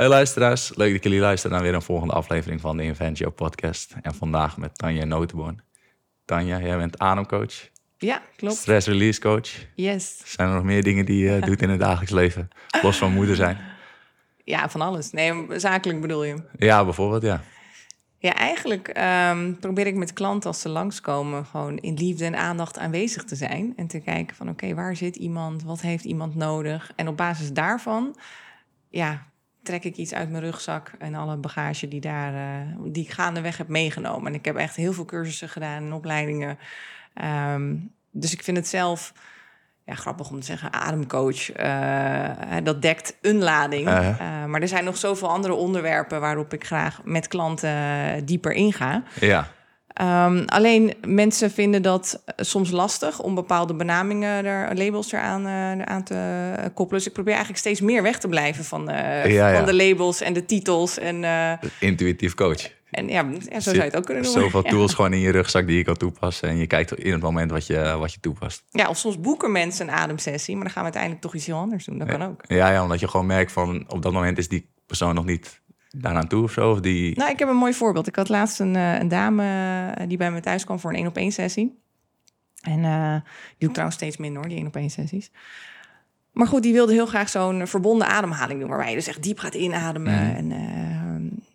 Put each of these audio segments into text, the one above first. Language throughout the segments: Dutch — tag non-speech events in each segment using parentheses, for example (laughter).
Hey luisteraars, leuk dat jullie luisteren naar weer een volgende aflevering van de Inventio podcast. En vandaag met Tanja Notenborn. Tanja, jij bent ademcoach, Ja, klopt. stress release coach. Yes. Zijn er nog meer dingen die je doet in het dagelijks leven? Los van moeder zijn. Ja, van alles. Nee, zakelijk bedoel je. Ja, bijvoorbeeld, ja. Ja, eigenlijk ehm, probeer ik met klanten als ze langskomen... gewoon in liefde en aandacht aanwezig te zijn. En te kijken van, oké, waar zit iemand? Wat heeft iemand nodig? En op basis daarvan, ja, trek ik iets uit mijn rugzak... en alle bagage die, daar, eh, die ik gaandeweg heb meegenomen. En ik heb echt heel veel cursussen gedaan en opleidingen. Ehm, dus ik vind het zelf... Ja, grappig om te zeggen, ademcoach. eh, dat dekt een lading. Eh, maar er zijn nog zoveel andere onderwerpen waarop ik graag met klanten dieper inga. Ja, Ehm, alleen mensen vinden dat eh, soms lastig om bepaalde benamingen, er, labels eraan eh, eraan te koppelen. Dus ik probeer eigenlijk steeds meer weg te blijven van, eh, Ja, ja. van de labels en de titels. En, intuïtief coach. en ja, ja, zo zou je het ook kunnen noemen. Zoveel (laughs) tools gewoon in je rugzak die je kan toepassen. En je kijkt in het moment wat je, wat je toepast. Ja, of soms boeken mensen een ademsessie, maar dan gaan we uiteindelijk toch iets heel anders doen. Dat kan ook. Ja, ja, omdat je gewoon merkt van op dat moment is die persoon nog niet daaraan toe of zo. Of die... Nou, ik heb een mooi voorbeeld. Ik had laatst een, eh, een dame eh, die bij me thuis kwam voor een één op één sessie. En eh, die doe ik trouwens steeds minder hoor, die één op één sessies. Maar goed, die wilde heel graag zo'n verbonden ademhaling doen. Waarbij je dus echt diep gaat inademen Mhm. en,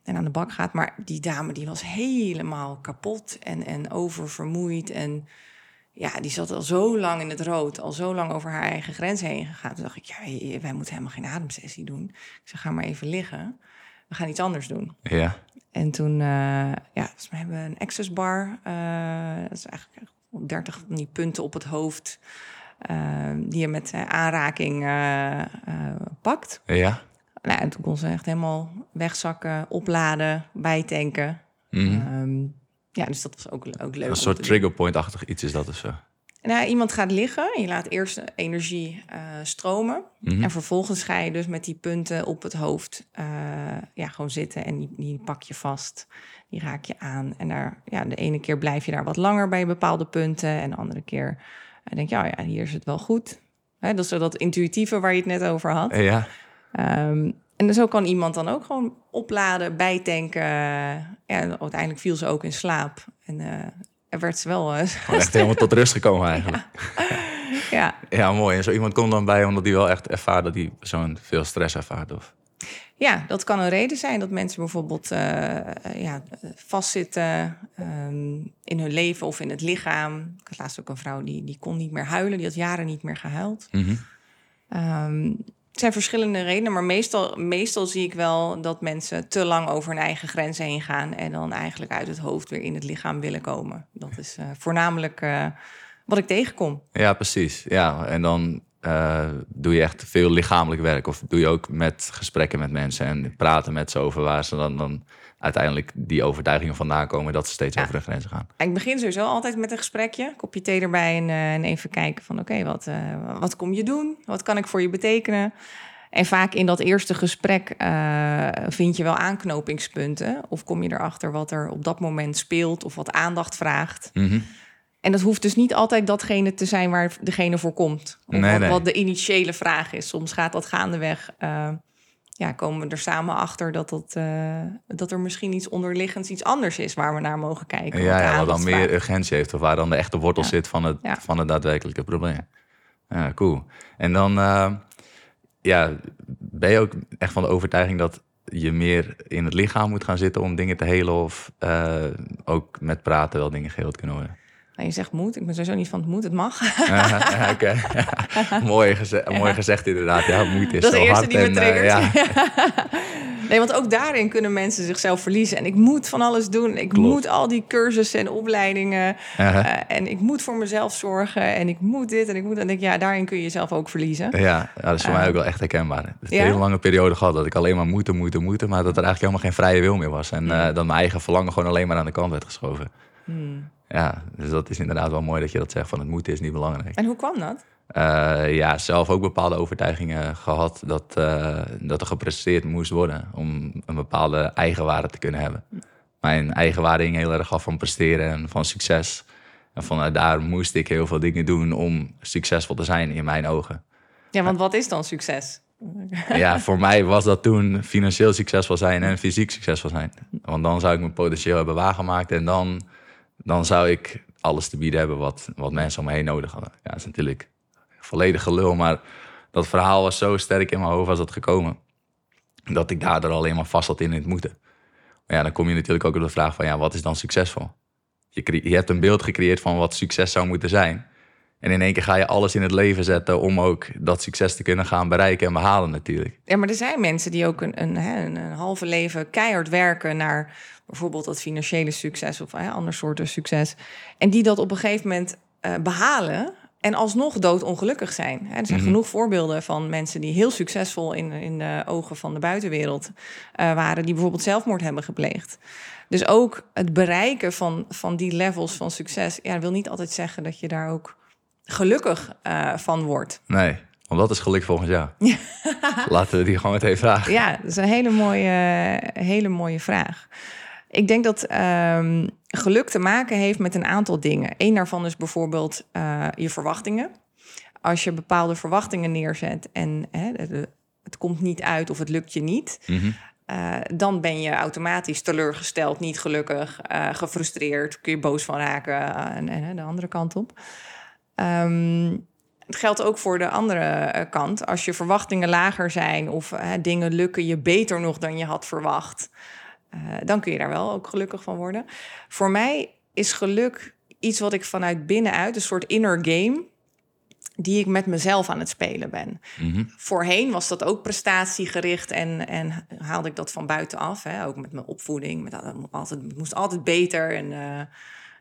en aan de bak gaat. Maar die dame die was helemaal kapot en, en oververmoeid. En ja, die zat al zo lang in het rood. Al zo lang over haar eigen grens heen gegaan. Toen dacht ik, ja, wij moeten helemaal geen ademsessie doen. Ik zeg, ga maar even liggen. We gaan iets anders doen. Ja, En toen, eh, ja, dus we hebben een access bar. eh, dat is eigenlijk echt 30 van die punten op het hoofd. eh, die je met aanraking pakt. ja. Nou, en toen kon ze echt helemaal wegzakken, opladen, bijtanken. Mhm. Ehm, ja, dus dat was ook, ook leuk. Een soort te doen. trigger point-achtig iets is dat of zo. Nou, iemand gaat liggen en je laat eerst energie eh, stromen. Mhm. En vervolgens ga je dus met die punten op het hoofd eh, ja, gewoon zitten. En die, die pak je vast, die raak je aan. En daar, ja, de ene keer blijf je daar wat langer bij bepaalde punten. En de andere keer denk je, oh ja, hier is het wel goed. Hè, dat is zo dat intuïtieve waar je het net over had. Ja, Ehm, en zo kan iemand dan ook gewoon opladen, bijtanken. Ja, uiteindelijk viel ze ook in slaap. En werd ze wel... eh, gewoon echt helemaal tot rust gekomen eigenlijk. (laughs) ja, Ja, mooi. En zo iemand komt dan bij omdat hij wel echt ervaart dat die persoon veel stress ervaart. Of... Ja, dat kan een reden zijn dat mensen bijvoorbeeld eh, eh, ja, vastzitten ehm, in hun leven of in het lichaam. Ik had laatst ook een vrouw die, die kon niet meer huilen, die had jaren niet meer gehuild. Mhm. Ehm, het zijn verschillende redenen, maar meestal, meestal zie ik wel dat mensen te lang over hun eigen grenzen heen gaan en dan eigenlijk uit het hoofd weer in het lichaam willen komen. Dat is eh, voornamelijk eh, wat ik tegenkom. Ja, precies. Ja, en dan eh, doe je echt veel lichamelijk werk. Of doe je ook met gesprekken met mensen en praten met ze over waar ze dan, dan uiteindelijk die overtuigingen vandaan komen dat ze steeds Ja. over de grenzen gaan. Ik begin sowieso altijd met een gesprekje, kopje thee erbij en, eh, en even kijken van oké, wat, eh, wat kom je doen? Wat kan ik voor je betekenen? En vaak in dat eerste gesprek eh, vind je wel aanknopingspunten of kom je erachter wat er op dat moment speelt of wat aandacht vraagt. Mhm. En dat hoeft dus niet altijd datgene te zijn waar degene voor komt. Of Nee, wat, nee. wat de initiële vraag is. Soms gaat dat gaandeweg. Ja, komen we er samen achter dat, dat, eh, dat er misschien iets onderliggends, iets anders is waar we naar mogen kijken. Ja, ja, wat dan meer urgentie heeft of waar dan de echte wortel Ja. zit van het, Ja. van het daadwerkelijke probleem. Ja, cool. En dan eh, ja, ben je ook echt van de overtuiging dat je meer in het lichaam moet gaan zitten om dingen te helen of eh, ook met praten wel dingen geheeld kunnen worden? Nou, je zegt moet. Ik ben sowieso niet van het moet. Het mag. Ja, (laughs) ja, Oké, (laughs) mooi, geze mooi gezegd inderdaad. Ja, moeite is dat is zo de eerste die me en, eh, triggert. (laughs) nee, want ook daarin kunnen mensen zichzelf verliezen. En ik moet van alles doen. Ik Klopt. moet al die cursussen en opleidingen. Uh-huh. eh, en ik moet voor mezelf zorgen. En ik moet dit en ik moet... En ik ja, daarin kun je jezelf ook verliezen. Ja, ja, dat is voor Eh, mij ook wel echt herkenbaar. Is ja? een hele lange periode gehad dat ik alleen maar moeten, moeten, moeten, maar dat er eigenlijk helemaal geen vrije wil meer was. En eh, dat mijn eigen verlangen gewoon alleen maar aan de kant werd geschoven. Hmm. Ja, dus dat is inderdaad wel mooi dat je dat zegt van het moeten is niet belangrijk. En hoe kwam dat? Eh, ja, zelf ook bepaalde overtuigingen gehad dat, eh, dat er gepresteerd moest worden om een bepaalde eigenwaarde te kunnen hebben. Mijn eigenwaarde hing heel erg af van presteren en van succes. En vanuit daar moest ik heel veel dingen doen om succesvol te zijn in mijn ogen. Ja, want wat is dan succes? (laughs) Ja, voor mij was dat toen financieel succesvol zijn en fysiek succesvol zijn. Want dan zou ik mijn potentieel hebben waargemaakt en dan, dan zou ik alles te bieden hebben wat, wat mensen om me heen nodig hadden. Ja, dat is natuurlijk volledig gelul, maar dat verhaal was zo sterk in mijn hoofd als dat gekomen. Dat ik daardoor alleen maar vast zat in het moeten. Maar ja, dan kom je natuurlijk ook op de vraag van ja, wat is dan succesvol? Je, je hebt een beeld gecreëerd van wat succes zou moeten zijn. En in één keer ga je alles in het leven zetten om ook dat succes te kunnen gaan bereiken en behalen natuurlijk. Ja, maar er zijn mensen die ook een, een, een, een halve leven keihard werken naar bijvoorbeeld dat financiële succes of ander soorten succes. En die dat op een gegeven moment eh, behalen en alsnog doodongelukkig zijn. Hè, er zijn Mhm. genoeg voorbeelden van mensen die heel succesvol in, in de ogen van de buitenwereld eh, waren, die bijvoorbeeld zelfmoord hebben gepleegd. Dus ook het bereiken van, van die levels van succes, ja, wil niet altijd zeggen dat je daar ook gelukkig eh, van wordt. Nee, want dat is geluk volgens (laughs) jou. Laten we die gewoon meteen vragen. Ja, dat is een hele mooie, hele mooie vraag. Ik denk dat ehm, geluk te maken heeft met een aantal dingen. Eén daarvan is bijvoorbeeld eh, je verwachtingen. Als je bepaalde verwachtingen neerzet en hè, het, komt niet uit of het lukt je niet, Mhm. eh, dan ben je automatisch teleurgesteld, niet gelukkig, gefrustreerd, kun je boos van raken en, en de andere kant op. Ehm, het geldt ook voor de andere eh, kant. Als je verwachtingen lager zijn of dingen lukken je beter nog dan je had verwacht, eh, dan kun je daar wel ook gelukkig van worden. Voor mij is geluk iets wat ik vanuit binnenuit, een soort inner game, die ik met mezelf aan het spelen ben. Mhm. Voorheen was dat ook prestatiegericht en, en haalde ik dat van buitenaf. Hè? Ook met mijn opvoeding. Met, altijd, het moest altijd beter. En eh,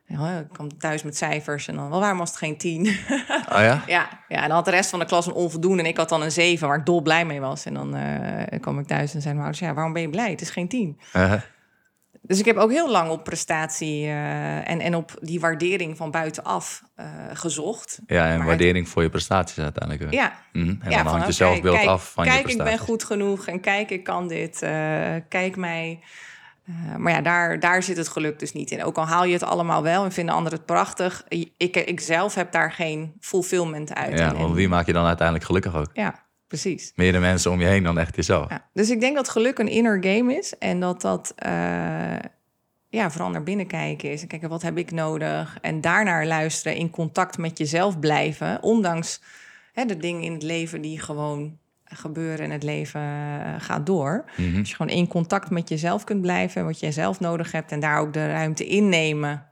ja, ik kwam thuis met cijfers en dan, wel waarom was het geen tien? Oh ja? (laughs) ja, ja, en dan had de rest van de klas een onvoldoende en ik had dan een zeven waar ik dol blij mee was. En dan eh, kwam ik thuis en zei mijn ouders, ja, waarom ben je blij? Het is geen tien. Uh, Dus ik heb ook heel lang op prestatie eh, en, en op die waardering van buitenaf eh, gezocht. ja, en Maar- waardering voor je prestaties uiteindelijk. Ja, Mhm. En ja, dan hangt je zelfbeeld kijk, af van kijk, je ik prestaties. ben goed genoeg en kijk, ik kan dit. eh, kijk mij. Eh, maar ja, daar, daar zit het geluk dus niet in. Ook al haal je het allemaal wel en vinden anderen het prachtig. Ik, ik zelf heb daar geen fulfillment uit. Ja, want wie maak je dan uiteindelijk gelukkig ook? ja precies. Meer de mensen om je heen dan echt jezelf. Ja. Dus ik denk dat geluk een inner game is. En dat dat eh, ja, vooral naar binnen kijken is. En kijken, wat heb ik nodig? En daarnaar luisteren, in contact met jezelf blijven. Ondanks hè, de dingen in het leven die gewoon gebeuren en het leven eh, gaat door. Mhm. Als je gewoon in contact met jezelf kunt blijven, wat jij zelf nodig hebt... en daar ook de ruimte innemen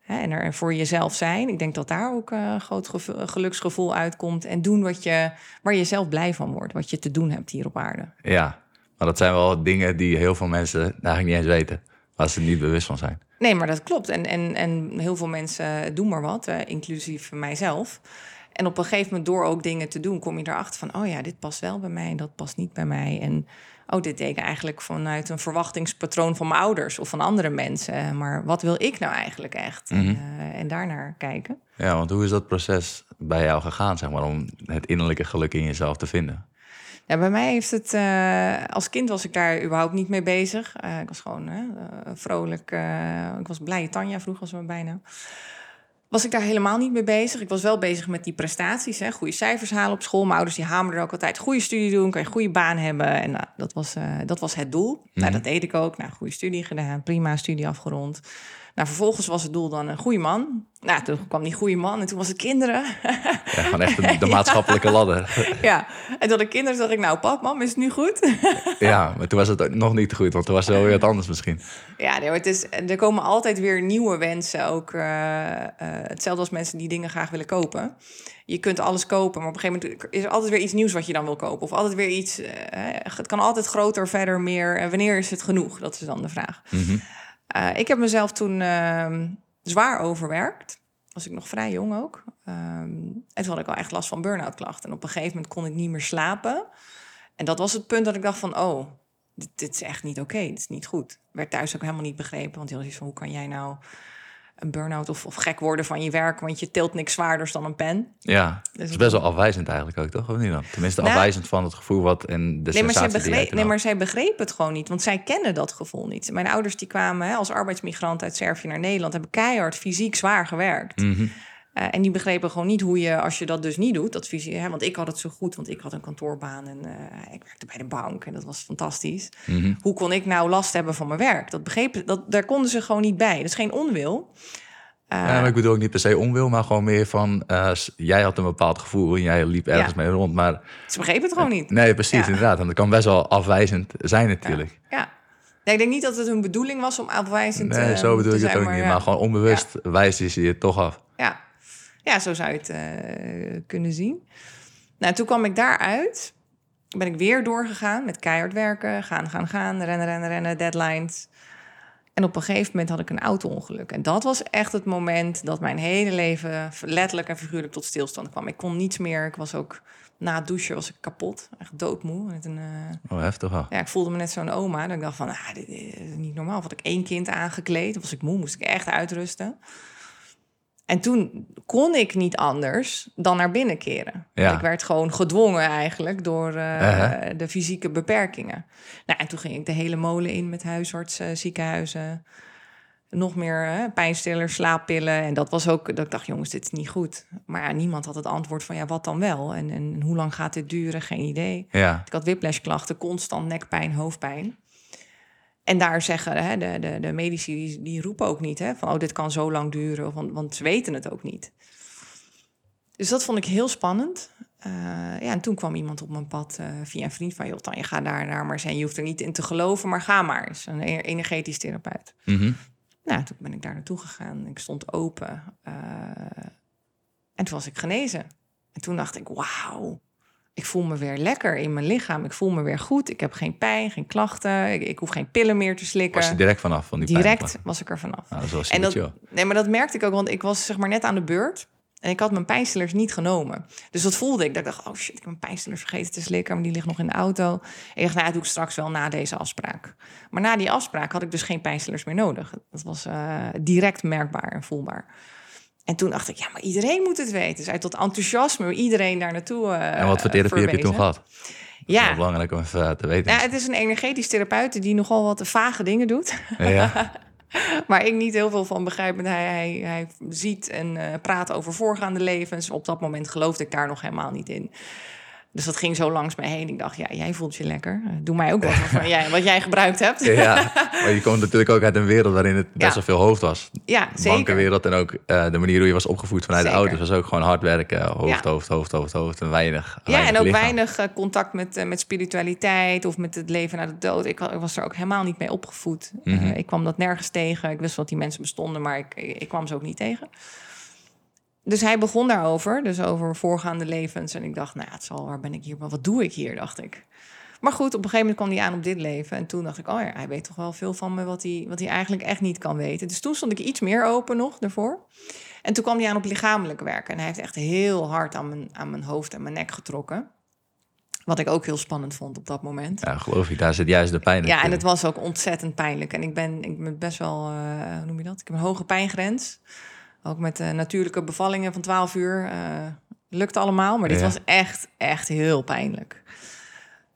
hè, en er voor jezelf zijn. Ik denk dat daar ook eh, een groot gevo- geluksgevoel uitkomt. En doen wat je, waar je zelf blij van wordt. Wat je te doen hebt hier op aarde. Ja, maar dat zijn wel dingen die heel veel mensen eigenlijk niet eens weten. Waar ze niet bewust van zijn. Nee, maar dat klopt. En, en, en heel veel mensen doen maar wat, eh, inclusief mijzelf. En op een gegeven moment door ook dingen te doen, kom je erachter van... oh ja, dit past wel bij mij en dat past niet bij mij. En oh, dit deed ik eigenlijk vanuit een verwachtingspatroon van mijn ouders... of van andere mensen. Maar wat wil ik nou eigenlijk echt? Mhm. en, eh, en daarnaar kijken. Ja, want hoe is dat proces bij jou gegaan, zeg maar, om het innerlijke geluk in jezelf te vinden? Ja, bij mij heeft het... eh, als kind was ik daar überhaupt niet mee bezig. Eh, ik was gewoon vrolijk. ik was blije Tanja, vroeg was mijn bijnaam. Was ik daar helemaal niet mee bezig. Ik was wel bezig met die prestaties. Hè, goede cijfers halen op school. Mijn ouders die hamerden ook altijd. Goede studie doen, kan je een goede baan hebben. En nou, dat, was, eh, dat was het doel. Nou, dat deed ik ook. Nou, goede studie gedaan. Prima studie afgerond. Nou, vervolgens was het doel dan een goede man. Nou, toen kwam die goede man en toen was het kinderen. Ja, gewoon echt de, de (laughs) maatschappelijke ladder. (laughs) ja, en toen de kinderen dacht ik, nou pap, mam, is het nu goed? (laughs) Ja, maar toen was het ook nog niet goed, want toen was er wel weer wat anders misschien. Ja, nee, het is, er komen altijd weer nieuwe wensen. Ook eh, eh, hetzelfde als mensen die dingen graag willen kopen. Je kunt alles kopen, maar op een gegeven moment is er altijd weer iets nieuws wat je dan wil kopen. Of altijd weer iets. eh, het kan altijd groter, verder, meer. En wanneer is het genoeg? Dat is dan de vraag. Mhm. Eh, ik heb mezelf toen ehm, zwaar overwerkt. Was ik nog vrij jong ook. Ehm, en toen had ik al echt last van burn-out klachten. En op een gegeven moment kon ik niet meer slapen. En dat was het punt dat ik dacht van... oh, dit, is echt niet oké. dit is niet goed. Werd thuis ook helemaal niet begrepen. Want heel zoiets van, hoe kan jij nou een burn-out of, of gek worden van je werk... want je tilt niks zwaarders dan een pen. Ja, Dus het is best wel afwijzend eigenlijk ook, toch? Of niet dan? Tenminste, Nou- afwijzend van het gevoel wat en de Nee maar, sensatie begreep, nee, maar zij begreep het gewoon niet. Want zij kennen dat gevoel niet. Mijn ouders die kwamen hè, als arbeidsmigrant uit Servië naar Nederland... hebben keihard fysiek zwaar gewerkt. Mhm. Eh, en die begrepen gewoon niet hoe je, als je dat dus niet doet, dat visie, hè, want ik had het zo goed, want ik had een kantoorbaan en eh, ik werkte bij de bank en dat was fantastisch. Mhm. Hoe kon ik nou last hebben van mijn werk? Dat begrepen, dat, daar konden ze gewoon niet bij. Dat is geen onwil. Ja, maar ik bedoel ook niet per se onwil, maar gewoon meer van... jij had een bepaald gevoel en jij liep ergens Ja. mee rond. Maar ze begrepen het gewoon niet. nee, precies, Ja. inderdaad. En dat kan best wel afwijzend zijn natuurlijk. Ja. Nee, ik denk niet dat het hun bedoeling was om afwijzend Nee, eh, zo bedoel te ik het ook niet. ja. Maar gewoon onbewust wijzen ze je toch af. Ja. Ja, zo zou je het eh, kunnen zien. Nou, toen kwam ik daaruit. Ben ik weer doorgegaan met keihard werken. Gaan, gaan, gaan. Rennen, rennen, rennen. Deadlines. En op een gegeven moment had ik een auto-ongeluk. En dat was echt het moment dat mijn hele leven letterlijk en figuurlijk tot stilstand kwam. Ik kon niets meer. Ik was ook na het douchen was ik kapot. Echt doodmoe. Met een, eh, Oh, heftig wel. ja, ik voelde me net zo'n oma. Dat ik dacht van, ah, dit is niet normaal. Of had ik één kind aangekleed. Of was ik moe, moest ik echt uitrusten. En toen kon ik niet anders dan naar binnen keren. Ja. Ik werd gewoon gedwongen eigenlijk door eh, Uh-huh. de fysieke beperkingen. Nou, en toen ging ik de hele molen in met huisartsen, ziekenhuizen. Nog meer hè, pijnstillers, slaappillen. En dat was ook, dat ik dacht, jongens, dit is niet goed. Maar ja, niemand had het antwoord van, ja, wat dan wel? En, en hoe lang gaat dit duren? Geen idee. Ja, Ik had whiplashklachten, constant nekpijn, hoofdpijn. En daar zeggen hè, de, de, de medici, die, die roepen ook niet hè, van... oh, dit kan zo lang duren, of, want, want ze weten het ook niet. Dus dat vond ik heel spannend. Eh, ja, en toen kwam iemand op mijn pad eh, via een vriend van... joh, Tanja, ga daar naar maar zijn. Je hoeft er niet in te geloven, maar ga maar eens. Een e- energetisch therapeut. Mhm. Nou, toen ben ik daar naartoe gegaan. Ik stond open. eh, en toen was ik genezen. En toen dacht ik, wauw, ik voel me weer lekker in mijn lichaam. Ik voel me weer goed. Ik heb geen pijn, geen klachten. Ik, ik hoef geen pillen meer te slikken. was je direct vanaf van die Direct pijnklachten? was ik er vanaf. Nou, dat En dat, nee, maar dat merkte ik ook, want ik was zeg maar net aan de beurt. En ik had mijn pijnstillers niet genomen. Dus dat voelde ik. Dat ik dacht, oh shit, ik heb mijn pijnstillers vergeten te slikken. Maar die ligt nog in de auto. En ik dacht, nou, dat doe ik straks wel na deze afspraak. Maar na die afspraak had ik dus geen pijnstillers meer nodig. Dat was eh, direct merkbaar en voelbaar. En toen dacht ik, ja, maar iedereen moet het weten. Dus uit tot enthousiasme, iedereen daar naartoe eh En wat voor therapie heb je toen gehad? Ja. Belangrijk om even eh, te weten. ja, het is een energetisch therapeut die nogal wat vage dingen doet. Ja, (laughs) Maar ik niet heel veel van begrijp. Want hij, hij, hij ziet en eh, praat over voorgaande levens. Op dat moment geloofde ik daar nog helemaal niet in. Dus dat ging zo langs mij heen. Ik dacht, ja, jij voelt je lekker. Eh, Doe mij ook wat (laughs) van jij, wat jij gebruikt hebt. Ja, ja, (laughs) maar je komt natuurlijk ook uit een wereld waarin het best Ja. wel veel hoofd was. zeker. Bankenwereld en ook eh, de manier hoe je was opgevoed vanuit de ouders was ook gewoon hard werken. Hoofd, Ja. hoofd, hoofd, hoofd, hoofd en weinig. Ja, weinig en ook lichaam. weinig eh, contact met, met spiritualiteit of met het leven na de dood. Ik, wa- ik was er ook helemaal niet mee opgevoed. Mhm. ik kwam dat nergens tegen. Ik wist wel dat die mensen bestonden, maar ik, ik kwam ze ook niet tegen. Dus hij begon daarover, dus over voorgaande levens. En ik dacht, nou, ja, het zal, waar ben ik hier? Maar wat doe ik hier, dacht ik. Maar goed, op een gegeven moment kwam hij aan op dit leven. En toen dacht ik, oh ja, hij weet toch wel veel van me... wat hij, wat hij eigenlijk echt niet kan weten. Dus toen stond ik iets meer open nog daarvoor. En toen kwam hij aan op lichamelijk werken. En hij heeft echt heel hard aan mijn, aan mijn hoofd en mijn nek getrokken. Wat ik ook heel spannend vond op dat moment. Ja, geloof ik. Daar zit juist de pijn Ja, en het was ook ontzettend pijnlijk. En ik ben, ik ben best wel, eh, hoe noem je dat? Ik heb een hoge pijngrens. Ook met eh, natuurlijke bevallingen van 12 uur. eh, lukt allemaal, maar dit Ja. was echt, echt heel pijnlijk.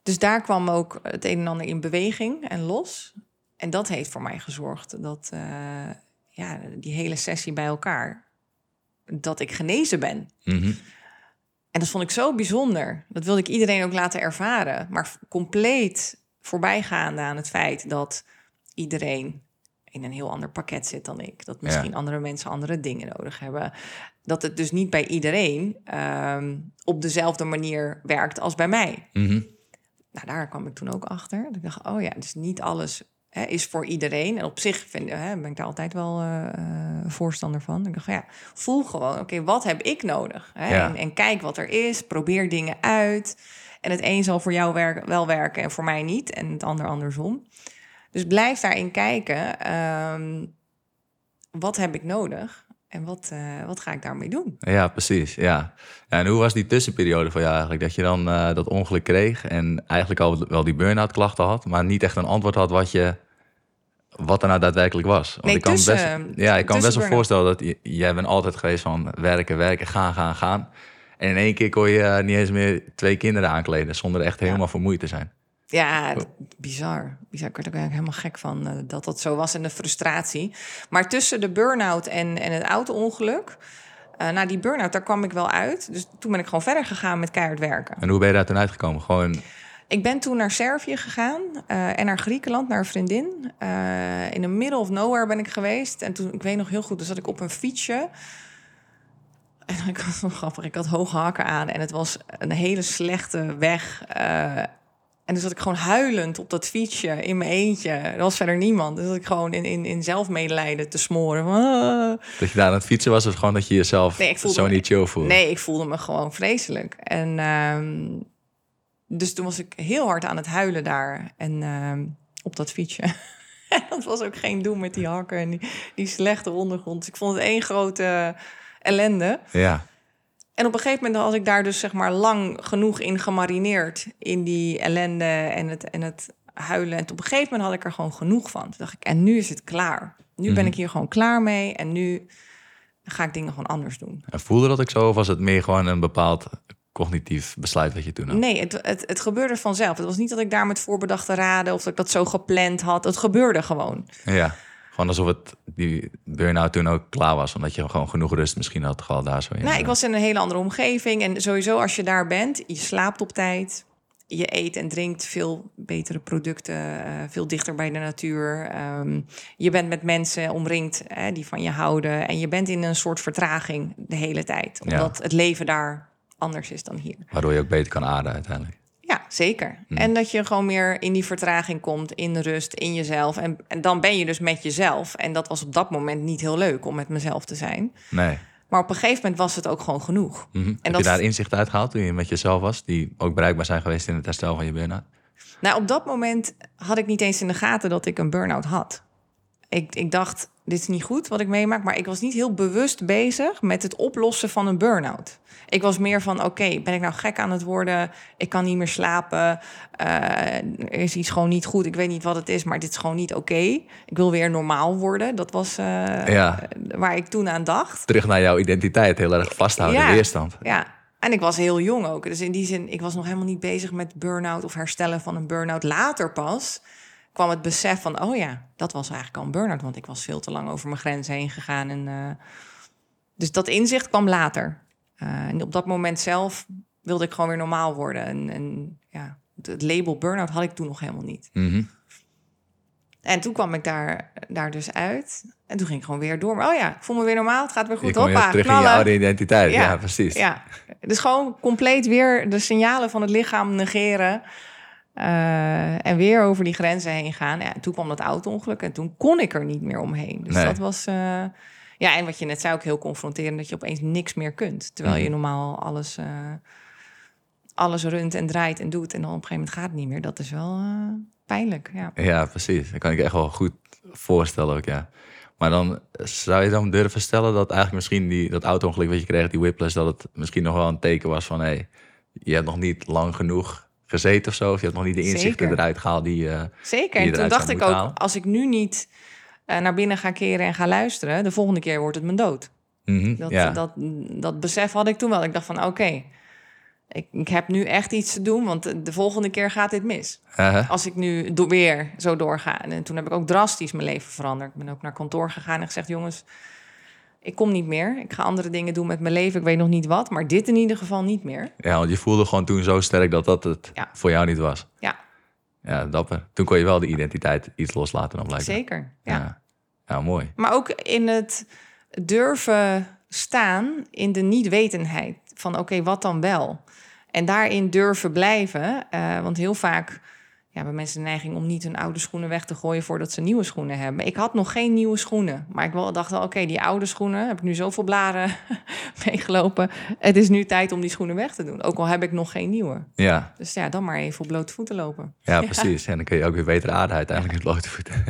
Dus daar kwam ook het een en ander in beweging en los. En dat heeft voor mij gezorgd dat eh, ja, die hele sessie bij elkaar, dat ik genezen ben. Mhm. En dat vond ik zo bijzonder. Dat wilde ik iedereen ook laten ervaren. Maar compleet voorbijgaande aan het feit dat iedereen in een heel ander pakket zit dan ik. Dat misschien andere mensen andere dingen nodig hebben. Dat het dus niet bij iedereen ehm, op dezelfde manier werkt als bij mij. Mhm. Nou, daar kwam ik toen ook achter. Dat ik dacht, oh ja, dus niet alles hè, is voor iedereen. En op zich vind, hè, ben ik daar altijd wel eh, eh, voorstander van. Ik dacht, ja, voel gewoon, oké, wat heb ik nodig? Hè? Ja. En, en kijk wat er is, probeer dingen uit. En het een zal voor jou werken, wel werken en voor mij niet. En het ander andersom. Dus blijf daarin kijken. ehm, wat heb ik nodig? En wat, eh, wat ga ik daarmee doen? Ja, precies. Ja. Ja, En hoe was die tussenperiode voor jou eigenlijk? Dat je dan eh, dat ongeluk kreeg en eigenlijk al wel die burn-out klachten had, maar niet echt een antwoord had wat je wat er nou daadwerkelijk was. Want Nee, ik kan tussen- best, ja, ik kan best wel voorstellen dat jij bent altijd geweest van werken, werken, gaan, gaan, gaan. En in één keer kon je eh, niet eens meer twee kinderen aankleden zonder echt helemaal vermoeid te zijn. Ja, bizar. bizar. Ik werd ook helemaal gek van eh, dat dat zo was en de frustratie. Maar tussen de burn-out en, en het auto-ongeluk... Uh, na die burn-out, daar kwam ik wel uit. Dus toen ben ik gewoon verder gegaan met keihard werken. En hoe ben je daar toen uitgekomen? Gewoon... Ik ben toen naar Servië gegaan uh, en naar Griekenland, naar een vriendin. Uh, in de middle of nowhere ben ik geweest. En toen, ik weet nog heel goed, dus zat ik op een fietsje. En (laughs) ik was nog grappig, ik had hoge hakken aan en het was een hele slechte weg. En dus zat ik gewoon huilend op dat fietsje in mijn eentje. Er was verder niemand. Dus dat ik gewoon in, in, in zelfmedelijden te smoren. Ah. Dat je daar aan het fietsen was, of gewoon dat je jezelf nee, zo niet chill voelde? Nee, ik voelde me gewoon vreselijk. En um, dus toen was ik heel hard aan het huilen daar. En um, op dat fietsje. (laughs) dat was ook geen doen met die hakken en die, die slechte ondergrond. Dus ik vond het één grote ellende. Ja. En op een gegeven moment had ik daar dus zeg maar lang genoeg in gemarineerd. In die ellende en het, en het huilen. En op een gegeven moment had ik er gewoon genoeg van. Toen dacht ik, en nu is het klaar. Nu ben Mhm. ik hier gewoon klaar mee. En nu ga ik dingen gewoon anders doen. En voelde dat ook zo? Of was het meer gewoon een bepaald cognitief besluit wat je toen had? Nee, het, het, het gebeurde vanzelf. Het was niet dat ik daar met voorbedachte raden... of dat ik dat zo gepland had. Het gebeurde gewoon. Ja, gewoon alsof het die burn-out toen ook klaar was. Omdat je gewoon genoeg rust misschien had gehad daar zo in. Nou, ik was in een hele andere omgeving. En sowieso als je daar bent, je slaapt op tijd. Je eet en drinkt veel betere producten, uh, veel dichter bij de natuur. Um, je bent met mensen omringd hè, die van je houden. En je bent in een soort vertraging de hele tijd. Omdat ja. het leven daar anders is dan hier. Waardoor je ook beter kan aarden uiteindelijk. Ja, zeker. Mm. En dat je gewoon meer in die vertraging komt, in rust, in jezelf. En, en dan ben je dus met jezelf. En dat was op dat moment niet heel leuk om met mezelf te zijn. Nee. Maar op een gegeven moment was het ook gewoon genoeg. Mm -hmm. en Heb dat... je daar inzicht uit gehaald toen je met jezelf was... die ook bereikbaar zijn geweest in het herstel van je burn-out? Nou, op dat moment had ik niet eens in de gaten dat ik een burn-out had. Ik, ik dacht, dit is niet goed wat ik meemaak... maar ik was niet heel bewust bezig met het oplossen van een burn-out. Ik was meer van, oké, okay, ben ik nou gek aan het worden? Ik kan niet meer slapen. Uh, er is iets gewoon niet goed. Ik weet niet wat het is, maar dit is gewoon niet oké. Okay. Ik wil weer normaal worden. Dat was uh, ja. waar ik toen aan dacht. Terug naar jouw identiteit, heel erg vasthouden, ja. weerstand. Ja, en ik was heel jong ook. Dus in die zin, ik was nog helemaal niet bezig met burn-out of herstellen van een burn-out. Later pas kwam het besef van, oh ja, dat was eigenlijk al een burn-out. Want ik was veel te lang over mijn grenzen heen gegaan. En, uh, dus dat inzicht kwam later. Uh, en op dat moment zelf wilde ik gewoon weer normaal worden. En, en ja, het label burn-out had ik toen nog helemaal niet. Mm -hmm. En toen kwam ik daar, daar dus uit. En toen ging ik gewoon weer door. Maar, oh ja, ik voel me weer normaal. Het gaat weer goed. Je kom Hoppa, terug knallen. in je oude identiteit. Ja, ja precies. Ja. Dus gewoon compleet weer de signalen van het lichaam negeren. Uh, en weer over die grenzen heen gaan. Ja, toen kwam dat auto-ongeluk en toen kon ik er niet meer omheen. Dus nee. dat was... Uh, ja, en wat je net zei, ook heel confronterend... dat je opeens niks meer kunt. Terwijl je normaal alles, uh, alles runt en draait en doet... en dan op een gegeven moment gaat het niet meer. Dat is wel pijnlijk, ja. Ja, precies. Dat kan ik echt wel goed voorstellen ook, ja. Maar dan zou je dan durven stellen dat eigenlijk misschien die, dat auto-ongeluk wat je kreeg, die whiplash... dat het misschien nog wel een teken was van... hé, hey, je hebt nog niet lang genoeg gezeten of zo... of je hebt nog niet de inzichten Zeker. eruit gehaald die uh, Zeker, die en toen dacht ik ook, halen. als ik nu niet uh, naar binnen ga keren en ga luisteren... de volgende keer wordt het mijn dood. Mm -hmm, dat, ja. dat, dat besef had ik toen wel. Ik dacht van, oké, okay, ik, ik heb nu echt iets te doen... want de, de volgende keer gaat dit mis. Uh -huh. Als ik nu weer zo doorga. En toen heb ik ook drastisch mijn leven veranderd. Ik ben ook naar kantoor gegaan en gezegd... jongens, ik kom niet meer. Ik ga andere dingen doen met mijn leven. Ik weet nog niet wat, maar dit in ieder geval niet meer. Ja, want je voelde gewoon toen zo sterk dat dat het ja. voor jou niet was. Ja. Ja, dapper. Toen kon je wel de identiteit iets loslaten dan blijkbaar. Zeker, ja. ja. Ja, mooi. Maar ook in het durven staan in de niet-wetenheid. Van oké, okay, wat dan wel? En daarin durven blijven. Uh, want heel vaak ja, hebben mensen de neiging om niet hun oude schoenen weg te gooien voordat ze nieuwe schoenen hebben. Ik had nog geen nieuwe schoenen, maar ik wel, dacht wel, oké, okay, die oude schoenen, heb ik nu zoveel blaren (laughs) meegelopen. Het is nu tijd om die schoenen weg te doen, ook al heb ik nog geen nieuwe. Ja. Dus ja, dan maar even op blote voeten lopen. Ja, (laughs) precies. En dan kun je ook weer beter aarden uiteindelijk met blote voeten.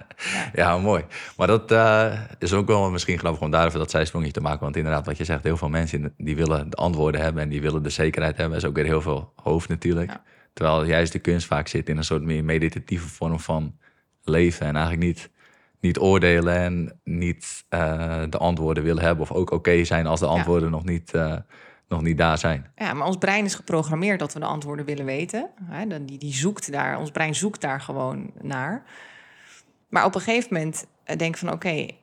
(laughs) ja. mooi. Maar dat uh, is ook wel misschien grappig om daarover dat zijsprongje te maken. Want inderdaad, wat je zegt, heel veel mensen die willen de antwoorden hebben en die willen de zekerheid hebben. is ook weer heel veel hoofd natuurlijk. Ja. Terwijl juist de kunst vaak zit in een soort meer meditatieve vorm van leven. En eigenlijk niet, niet oordelen en niet uh, de antwoorden willen hebben. Of ook oké okay zijn als de antwoorden ja. nog, niet, uh, nog niet daar zijn. Ja, maar ons brein is geprogrammeerd dat we de antwoorden willen weten. Hè, die, die zoekt daar, ons brein zoekt daar gewoon naar. Maar op een gegeven moment denk ik van oké, okay,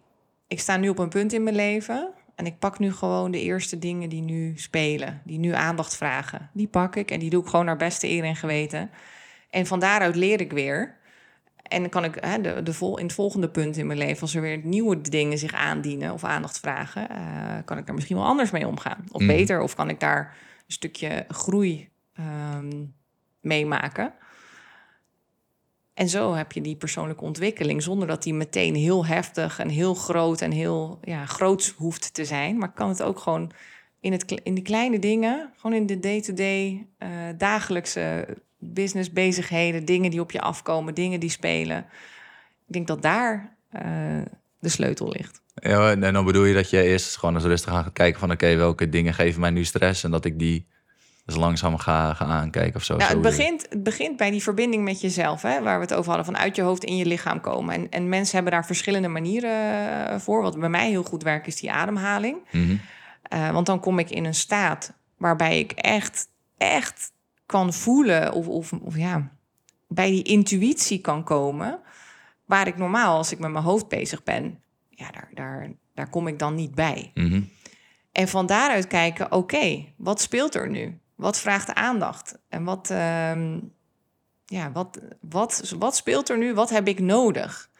ik sta nu op een punt in mijn leven En ik pak nu gewoon de eerste dingen die nu spelen, die nu aandacht vragen. Die pak ik en die doe ik gewoon naar beste eer en geweten. En van daaruit leer ik weer. En dan kan ik hè, de, de vol, in het volgende punt in mijn leven, als er weer nieuwe dingen zich aandienen of aandacht vragen, uh, kan ik daar misschien wel anders mee omgaan. Of Mhm. beter, of kan ik daar een stukje groei ehm, meemaken. En zo heb je die persoonlijke ontwikkeling zonder dat die meteen heel heftig en heel groot en heel ja, groots hoeft te zijn. Maar kan het ook gewoon in, het, in de kleine dingen, gewoon in de day-to-day, eh, dagelijkse business bezigheden, dingen die op je afkomen, dingen die spelen. Ik denk dat daar eh, de sleutel ligt. Ja, en dan bedoel je dat je eerst gewoon eens rustig aan gaat kijken van... oké, welke dingen geven mij nu stress? En dat ik die dus langzaam ga, ga aankijken of zo. Nou, het, begint, het begint bij die verbinding met jezelf, hè, waar we het over hadden, van uit je hoofd in je lichaam komen. En, en mensen hebben daar verschillende manieren eh, voor. Wat bij mij heel goed werkt, is die ademhaling. Mhm. Eh, want dan kom ik in een staat waarbij ik echt, echt kan voelen, of, of, of ja, bij die intuïtie kan komen. Waar ik normaal, als ik met mijn hoofd bezig ben, ja, daar, daar, daar kom ik dan niet bij. Mhm. En van daaruit kijken, oké, wat speelt er nu? Wat vraagt de aandacht? En wat, ehm, ja, wat, wat, wat speelt er nu? Wat heb ik nodig?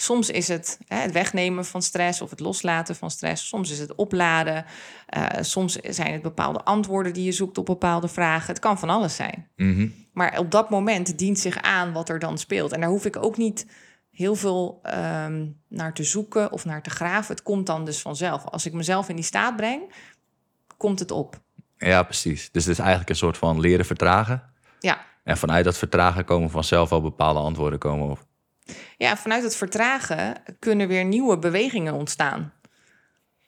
Soms is het hè, het wegnemen van stress of het loslaten van stress. Soms is het opladen. Eh, soms zijn het bepaalde antwoorden die je zoekt op bepaalde vragen. Het kan van alles zijn. Mhm. Maar op dat moment dient zich aan wat er dan speelt. En daar hoef ik ook niet heel veel ehm, naar te zoeken of naar te graven. Het komt dan dus vanzelf. Als ik mezelf in die staat breng, komt het op. Ja, precies. Dus het is eigenlijk een soort van leren vertragen. Ja. En vanuit dat vertragen komen vanzelf wel bepaalde antwoorden komen op. Ja, vanuit het vertragen kunnen weer nieuwe bewegingen ontstaan.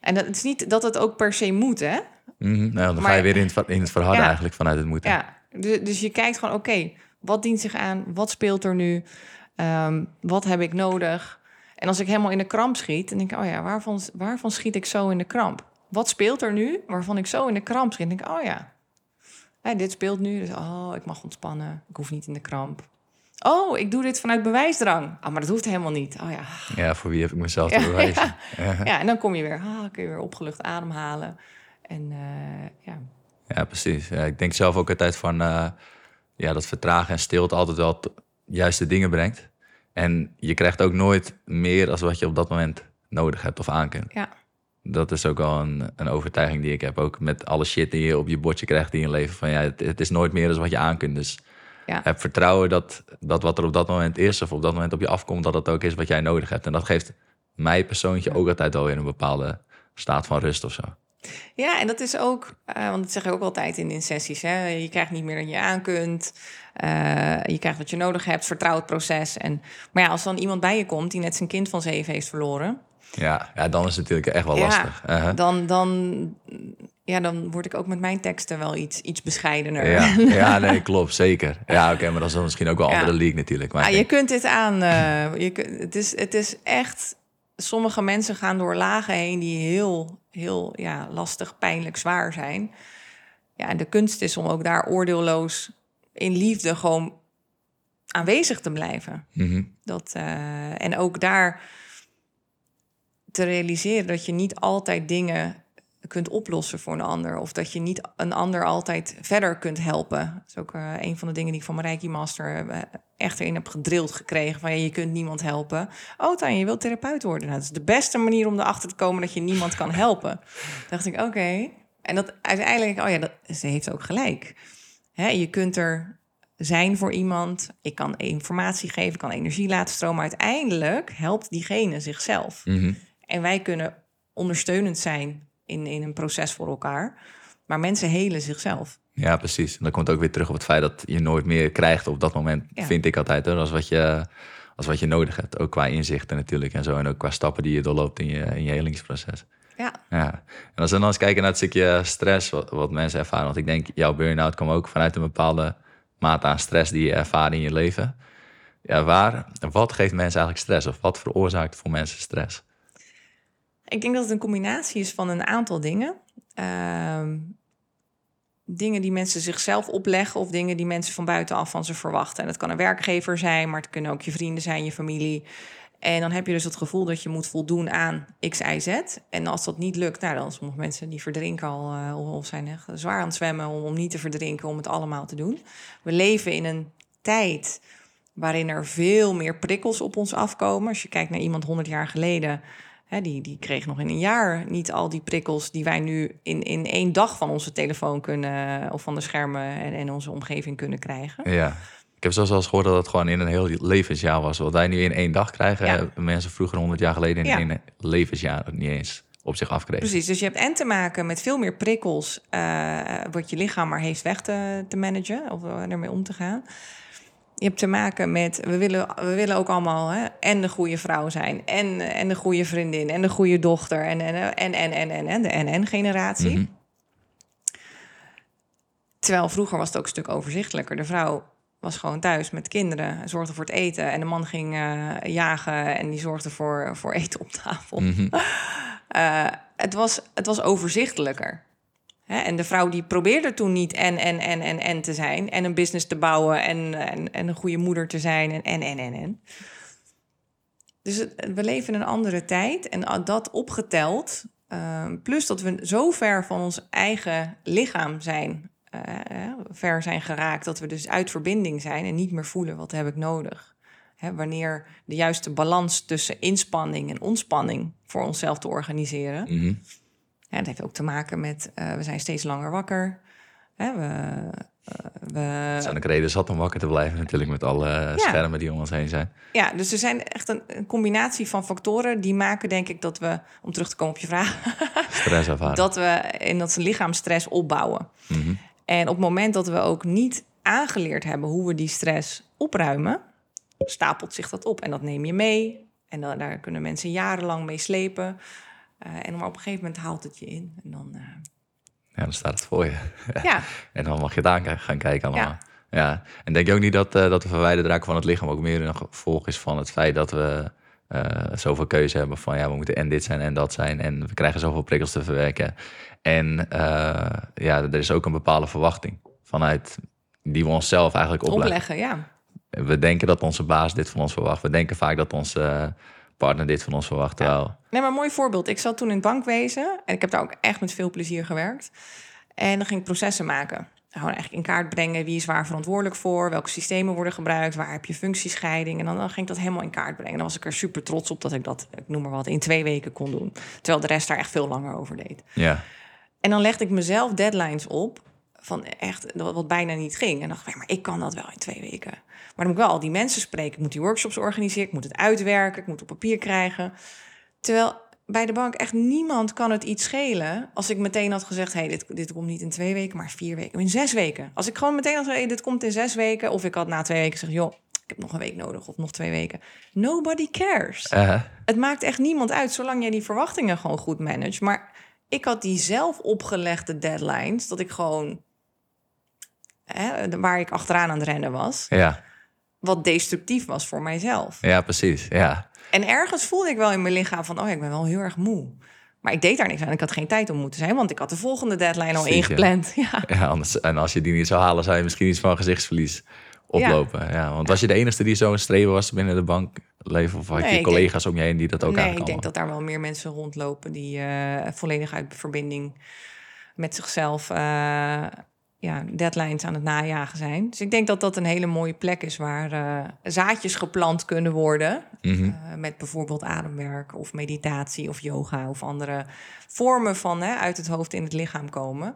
En dat, het is niet dat het ook per se moet, hè? Mhm. Nou, dan ga je weer in het, in het verharden Ja. eigenlijk vanuit het moeten. Ja, dus, dus je kijkt gewoon, oké, wat dient zich aan? Wat speelt er nu? Ehm, wat heb ik nodig? En als ik helemaal in de kramp schiet, dan denk ik, oh ja, waarvan, waarvan schiet ik zo in de kramp? Wat speelt er nu waarvan ik zo in de kramp schiet? Dan denk ik, oh ja, Hè, dit speelt nu, dus oh, ik mag ontspannen. Ik hoef niet in de kramp. Oh, ik doe dit vanuit bewijsdrang. Ah, maar dat hoeft helemaal niet. Oh ja, Ja, voor wie heb ik mezelf te Ja, bewijzen? Ja. (laughs) ja, en dan kom je weer, ah, kun je weer opgelucht ademhalen. En eh, ja, Ja, precies. Ja, ik denk zelf ook altijd van eh, ja, dat vertragen en stilte altijd wel juiste dingen brengt. En je krijgt ook nooit meer als wat je op dat moment nodig hebt of aan kunt. ja. Dat is ook wel een, een overtuiging die ik heb. Ook met alle shit die je op je bordje krijgt in je leven. Van ja, het, het is nooit meer dan wat je aan kunt. Dus Ja. heb vertrouwen dat, dat wat er op dat moment is, of op dat moment op je afkomt, dat het ook is wat jij nodig hebt. En dat geeft mij persoontje ook altijd wel weer een bepaalde staat van rust of zo. Ja, en dat is ook, eh, want dat zeg ik ook altijd in, in sessies. Hè? Je krijgt niet meer dan je aan kunt. Eh, je krijgt wat je nodig hebt. Vertrouw het proces. En, maar ja, als dan iemand bij je komt die net zijn kind van zeven heeft verloren, Ja, ja dan is het natuurlijk echt wel Ja. lastig. Uh-huh. dan, dan, ja, dan word ik ook met mijn teksten wel iets, iets bescheidener. Ja, (laughs) ja, nee, klopt, zeker. Ja, oké, maar dat is dan misschien ook wel een Ja. andere league natuurlijk. Maar Ah, ik je kunt dit aan. eh, je, het, is, het is echt. Sommige mensen gaan door lagen heen die heel, heel ja, lastig, pijnlijk, zwaar zijn. Ja, en de kunst is om ook daar oordeelloos in liefde gewoon aanwezig te blijven. Mhm. Dat, eh, en ook daar te realiseren dat je niet altijd dingen kunt oplossen voor een ander. Of dat je niet een ander altijd verder kunt helpen. Dat is ook eh, een van de dingen die ik van mijn Reiki Master eh, echt erin heb gedrild gekregen. Van ja, je kunt niemand helpen. Oh Tanja, je wilt therapeut worden. Nou, dat is de beste manier om erachter te komen dat je niemand kan helpen. (laughs) Dacht ik, oké. En dat uiteindelijk, oh ja, dat, ze heeft ook gelijk. Hè, je kunt er zijn voor iemand. Ik kan informatie geven, ik kan energie laten stromen. Maar uiteindelijk helpt diegene zichzelf. Mhm. En wij kunnen ondersteunend zijn in, in een proces voor elkaar. Maar mensen helen zichzelf. Ja, precies. En dan komt ook weer terug op het feit dat je nooit meer krijgt op dat moment, Ja. vind ik altijd, hoor, als wat, je, als wat je nodig hebt. Ook qua inzichten natuurlijk en zo. En ook qua stappen die je doorloopt in je, in je helingsproces. Ja, Ja. En als we dan eens kijken naar het stukje stress, wat, wat mensen ervaren. Want ik denk, jouw burn-out kwam ook vanuit een bepaalde mate aan stress die je ervaart in je leven. Ja, waar, wat geeft mensen eigenlijk stress? Of wat veroorzaakt voor mensen stress? Ik denk dat het een combinatie is van een aantal dingen. Ehm, dingen die mensen zichzelf opleggen of dingen die mensen van buitenaf van ze verwachten. En dat kan een werkgever zijn, maar het kunnen ook je vrienden zijn, je familie. En dan heb je dus het gevoel dat je moet voldoen aan X, Y, Z. En als dat niet lukt, nou, dan sommige mensen die verdrinken al uh, of zijn echt zwaar aan het zwemmen om, om niet te verdrinken, om het allemaal te doen. We leven in een tijd waarin er veel meer prikkels op ons afkomen. Als je kijkt naar iemand 100 jaar geleden, hè, die, die kreeg nog in een jaar niet al die prikkels die wij nu in, in één dag van onze telefoon kunnen, of van de schermen en, en onze omgeving kunnen krijgen. Ja. Ik heb zelfs gehoord dat het gewoon in een heel levensjaar was. Wat wij nu in één dag krijgen, ja. mensen vroeger 100 jaar geleden in ja. één levensjaar niet eens op zich afkregen. Precies, dus je hebt en te maken met veel meer prikkels, uh, wat je lichaam maar heeft weg te, te managen of ermee om te gaan. Je hebt te maken met, we willen, we willen ook allemaal hè, en de goede vrouw zijn, en, en de goede vriendin, en de goede dochter, en en en en en, en, en de NN-generatie. Mm -hmm. Terwijl vroeger was het ook een stuk overzichtelijker. De vrouw was gewoon thuis met kinderen, zorgde voor het eten. En de man ging uh, jagen en die zorgde voor, voor eten op tafel. Mm -hmm. uh, het, was, het was overzichtelijker. Hè? En de vrouw die probeerde toen niet en, en, en, en, en te zijn. En een business te bouwen en, en, en een goede moeder te zijn en, en, en, en. Dus we leven in een andere tijd. En dat opgeteld, uh, plus dat we zo ver van ons eigen lichaam zijn uh, ver zijn geraakt, dat we dus uit verbinding zijn en niet meer voelen wat heb ik nodig. Hè, wanneer de juiste balans tussen inspanning en ontspanning voor onszelf te organiseren. Mm. Ja, dat heeft ook te maken met uh, we zijn steeds langer wakker. Hè, we, uh, we... Dat zijn ook reden zat om wakker te blijven natuurlijk met alle ja. schermen die om ons heen zijn. Ja, dus er zijn echt een, een, combinatie van factoren die maken denk ik dat we, om terug te komen op je vraag, (laughs) stress ervaren. dat we in dat lichaam stress opbouwen. Mm -hmm. En op het moment dat we ook niet aangeleerd hebben hoe we die stress opruimen, stapelt zich dat op. En dat neem je mee. En dan, daar kunnen mensen jarenlang mee slepen. Uh, en op een gegeven moment haalt het je in. En dan, uh... Ja, dan staat het voor je. (laughs) Ja. en dan mag je het aan gaan kijken allemaal. Ja. ja. En denk je ook niet dat, uh, dat de verwijderd raken van het lichaam ook meer een gevolg is van het feit dat we uh, zoveel keuze hebben van ja, we moeten en dit zijn en dat zijn. En we krijgen zoveel prikkels te verwerken. En uh, ja, er is ook een bepaalde verwachting vanuit die we onszelf eigenlijk opleggen. opleggen ja. We denken dat onze baas dit van ons verwacht. We denken vaak dat onze partner dit van ons verwacht. Ja. Nee, maar een mooi voorbeeld. Ik zat toen in het bankwezen en ik heb daar ook echt met veel plezier gewerkt. En dan ging ik processen maken. Gewoon eigenlijk in kaart brengen wie is waar verantwoordelijk voor, welke systemen worden gebruikt, waar heb je functiescheiding. En dan, dan ging ik dat helemaal in kaart brengen. En dan was ik er super trots op dat ik dat, ik noem maar wat, in twee weken kon doen. Terwijl de rest daar echt veel langer over deed. Ja. En dan legde ik mezelf deadlines op van echt wat bijna niet ging. En dacht ik, maar ik kan dat wel in twee weken. Maar dan moet ik wel al die mensen spreken. Ik moet die workshops organiseren, ik moet het uitwerken, ik moet het op papier krijgen. Terwijl bij de bank echt niemand kan het iets schelen als ik meteen had gezegd: hey, dit, dit komt niet in twee weken, maar vier weken, in zes weken. Als ik gewoon meteen had gezegd: hey, dit komt in zes weken, of ik had na twee weken gezegd: joh, ik heb nog een week nodig of nog twee weken. Nobody cares. Uh -huh. Het maakt echt niemand uit zolang jij die verwachtingen gewoon goed managt. Maar ik had die zelf opgelegde deadlines, dat ik gewoon hè, waar ik achteraan aan het rennen was, Ja, wat destructief was voor mijzelf. ja precies. Ja. En ergens voelde ik wel in mijn lichaam van, oh ja, ik ben wel heel erg moe. Maar ik deed daar niks aan. Ik had geen tijd om moeten zijn, want ik had de volgende deadline al ingepland. (laughs) Ja. Ja, anders, en als je die niet zou halen, zou je misschien iets van gezichtsverlies oplopen. Ja. want was je de enige die zo een streven was binnen de bankleven? Of had Nee, je ik collega's om je heen die dat ook nee, ik eigenlijk denk dat daar wel meer mensen rondlopen die eh, volledig uit verbinding met zichzelf eh, ja, deadlines aan het najagen zijn. Dus ik denk dat dat een hele mooie plek is waar eh, zaadjes geplant kunnen worden. Mhm. Eh, met bijvoorbeeld ademwerk of meditatie of yoga of andere vormen van hè, uit het hoofd in het lichaam komen.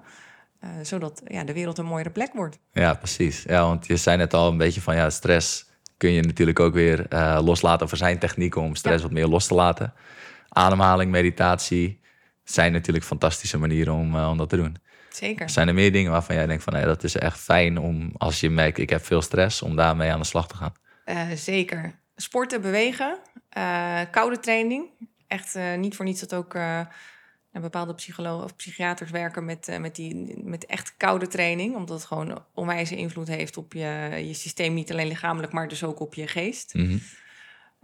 Eh, zodat ja, de wereld een mooiere plek wordt. Ja, precies. Ja, want je zei net al een beetje van ja, stress kun je natuurlijk ook weer loslaten. Of er zijn technieken om stress Ja. wat meer los te laten. Ademhaling, meditatie zijn natuurlijk fantastische manieren om, om dat te doen. Zeker. Zijn er meer dingen waarvan jij denkt van nee, dat is echt fijn om als je merkt ik heb veel stress om daarmee aan de slag te gaan? Eh, zeker. Sporten, bewegen, eh, koude training. Echt eh, niet voor niets dat ook bepaalde psychologen of psychiaters werken met, met, die, met echt koude training. Omdat het gewoon onwijze invloed heeft op je, je systeem. Niet alleen lichamelijk, maar dus ook op je geest. Mhm.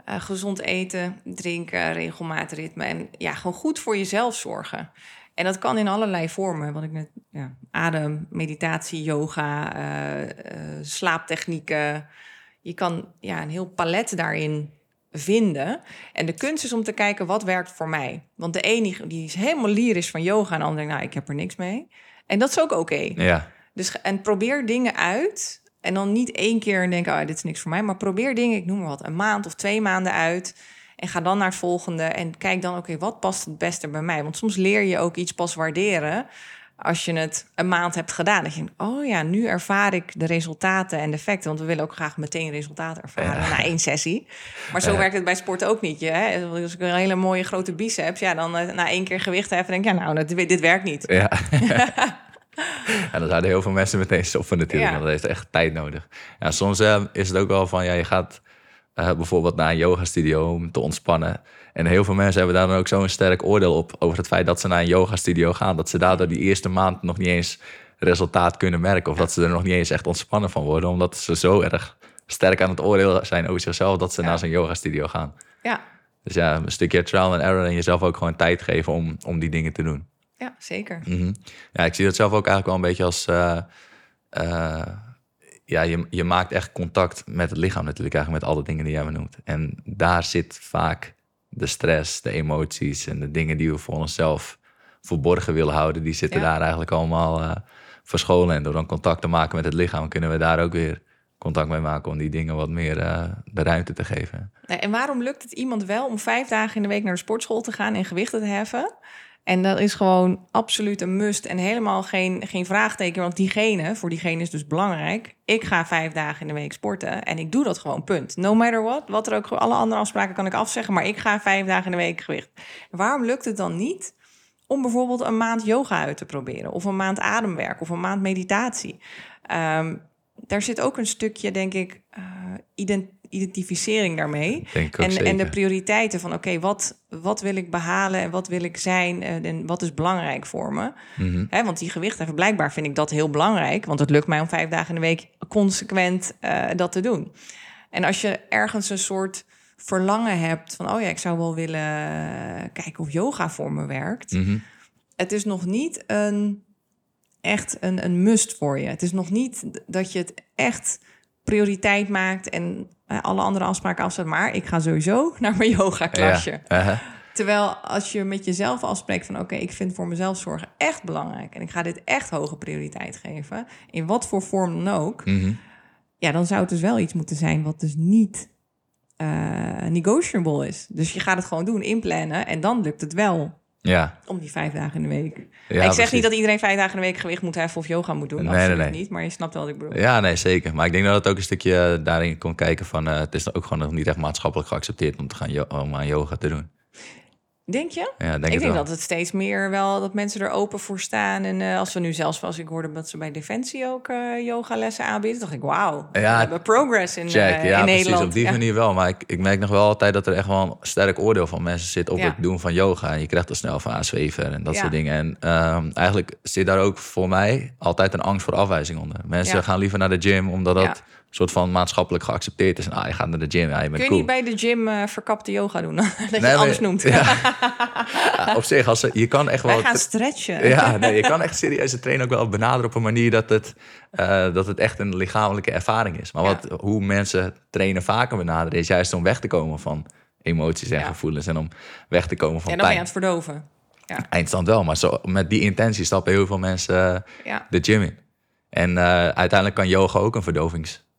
Gezond eten, drinken, regelmatig ritme. En ja, gewoon goed voor jezelf zorgen. En dat kan in allerlei vormen. Wat ik net, ja, adem, meditatie, yoga, eh, eh, slaaptechnieken. Je kan ja, een heel palet daarin vinden. En de kunst is om te kijken wat werkt voor mij. Want de een die, is helemaal lyrisch van yoga en de ander denkt, nou, ik heb er niks mee. En dat is ook oké. Ja, Dus en probeer dingen uit. En dan niet één keer denken, oh, dit is niks voor mij. Maar probeer dingen, ik noem maar wat, een maand of twee maanden uit. En ga dan naar het volgende. En kijk dan, oké, wat past het beste bij mij? Want soms leer je ook iets pas waarderen. Als je het een maand hebt gedaan. Dat je denkt, oh ja, nu ervaar ik de resultaten en de effecten. Want we willen ook graag meteen resultaten ervaren na één sessie. Maar zo Ja. werkt het bij sport ook niet. Je, hè? Als ik een hele mooie grote biceps, ja, dan eh, na één keer gewicht heffen, denk ik, ja, nou, dat, dit werkt niet. ja. (laughs) en dan zouden heel veel mensen meteen stoppen natuurlijk, Ja. want dat heeft echt tijd nodig. Ja, soms eh, is het ook wel van, ja, je gaat eh, bijvoorbeeld naar een yogastudio om te ontspannen. En heel veel mensen hebben daar dan ook zo'n sterk oordeel op over het feit dat ze naar een yogastudio gaan. Dat ze daardoor die eerste maand nog niet eens resultaat kunnen merken. Of dat ze er nog niet eens echt ontspannen van worden. Omdat ze zo erg sterk aan het oordeel zijn over zichzelf dat ze Ja. naar zo'n yogastudio gaan. Ja, Dus ja, een stukje trial and error en jezelf ook gewoon tijd geven om, om die dingen te doen. ja zeker. Mhm. Ja, ik zie dat zelf ook eigenlijk wel een beetje als... eh, eh, ja, je, je maakt echt contact met het lichaam natuurlijk eigenlijk met alle dingen die jij benoemt. En daar zit vaak de stress, de emoties en de dingen die we voor onszelf verborgen willen houden. Die zitten Ja. daar eigenlijk allemaal eh, verscholen. En door dan contact te maken met het lichaam kunnen we daar ook weer contact mee maken om die dingen wat meer eh, de ruimte te geven. En waarom lukt het iemand wel om vijf dagen in de week naar de sportschool te gaan en gewichten te heffen? En dat is gewoon absoluut een must en helemaal geen, geen vraagteken. Want diegene, voor diegene is dus belangrijk. Ik ga vijf dagen in de week sporten en ik doe dat gewoon, punt. No matter what, wat er ook, alle andere afspraken kan ik afzeggen. Maar ik ga vijf dagen in de week gewicht. Waarom lukt het dan niet om bijvoorbeeld een maand yoga uit te proberen? Of een maand ademwerk of een maand meditatie? Ehm, daar zit ook een stukje, denk ik, eh, ident- identificering daarmee. Denk En, zeker. en de prioriteiten van, oké, wat, wat wil ik behalen en wat wil ik zijn en, en wat is belangrijk voor me? Hè, want die gewichten, blijkbaar vind ik dat heel belangrijk, want het lukt mij om vijf dagen in de week consequent eh, dat te doen. En als je ergens een soort verlangen hebt van, oh ja, ik zou wel willen kijken of yoga voor me werkt. Mhm. Het is nog niet een echt een, een must voor je. Het is nog niet dat je het echt prioriteit maakt en eh, alle andere afspraken afzet. Maar ik ga sowieso (laughs) naar mijn yoga klasje. Ja. Uh-huh. Terwijl als je met jezelf afspreekt van oké, ik vind voor mezelf zorgen echt belangrijk. En ik ga dit echt hoge prioriteit geven. In wat voor vorm dan ook. Mhm. Ja, dan zou het dus wel iets moeten zijn wat dus niet eh, negotiable is. Dus je gaat het gewoon doen, inplannen. En dan lukt het wel Ja. om die vijf dagen in de week. Ja, ik zeg precies. niet dat iedereen vijf dagen in de week gewicht moet heffen of yoga moet doen. Nee, nee, Absoluut nee. niet. Maar je snapt wel wat ik bedoel. Ja, nee, zeker. Maar ik denk dat het ook een stukje daarin kon kijken van... eh, het is ook gewoon nog niet echt maatschappelijk geaccepteerd om, te gaan om aan yoga te doen. Denk je? Ja, denk ik denk wel. dat het steeds meer wel dat mensen er open voor staan. En eh, als we nu zelfs, als ik hoorde dat ze bij Defensie ook eh yogalessen aanbieden, dacht ik, wauw, we hebben progress in, Check, eh, ja, in precies, Nederland. op die Ja. manier wel. Maar ik, ik merk nog wel altijd dat er echt wel een sterk oordeel van mensen zit op Ja. het doen van yoga. En je krijgt er snel van aanzweven en dat soort dingen. En ehm, eigenlijk zit daar ook voor mij altijd een angst voor afwijzing onder. Mensen gaan liever naar de gym omdat dat soort van maatschappelijk geaccepteerd is. Ah, je gaat naar de gym, ja, je bent Kun je cool. niet bij de gym eh, verkapte yoga doen? (laughs) dat je Nee, maar- noemt. (laughs) Ja. Ja, (laughs) op zich, als ze, je kan echt wel... Wij gaan stretchen. Ja, nee, je kan echt serieus de trainen ook wel benaderen op een manier dat het, eh, dat het echt een lichamelijke ervaring is. Maar wat, hoe mensen trainen vaker benaderen is juist om weg te komen van emoties en gevoelens en om weg te komen van En dan ben je aan het verdoven. Ja, Eindstand wel, maar zo, met die intentie stappen heel veel mensen eh, de gym in. En uiteindelijk kan yoga ook een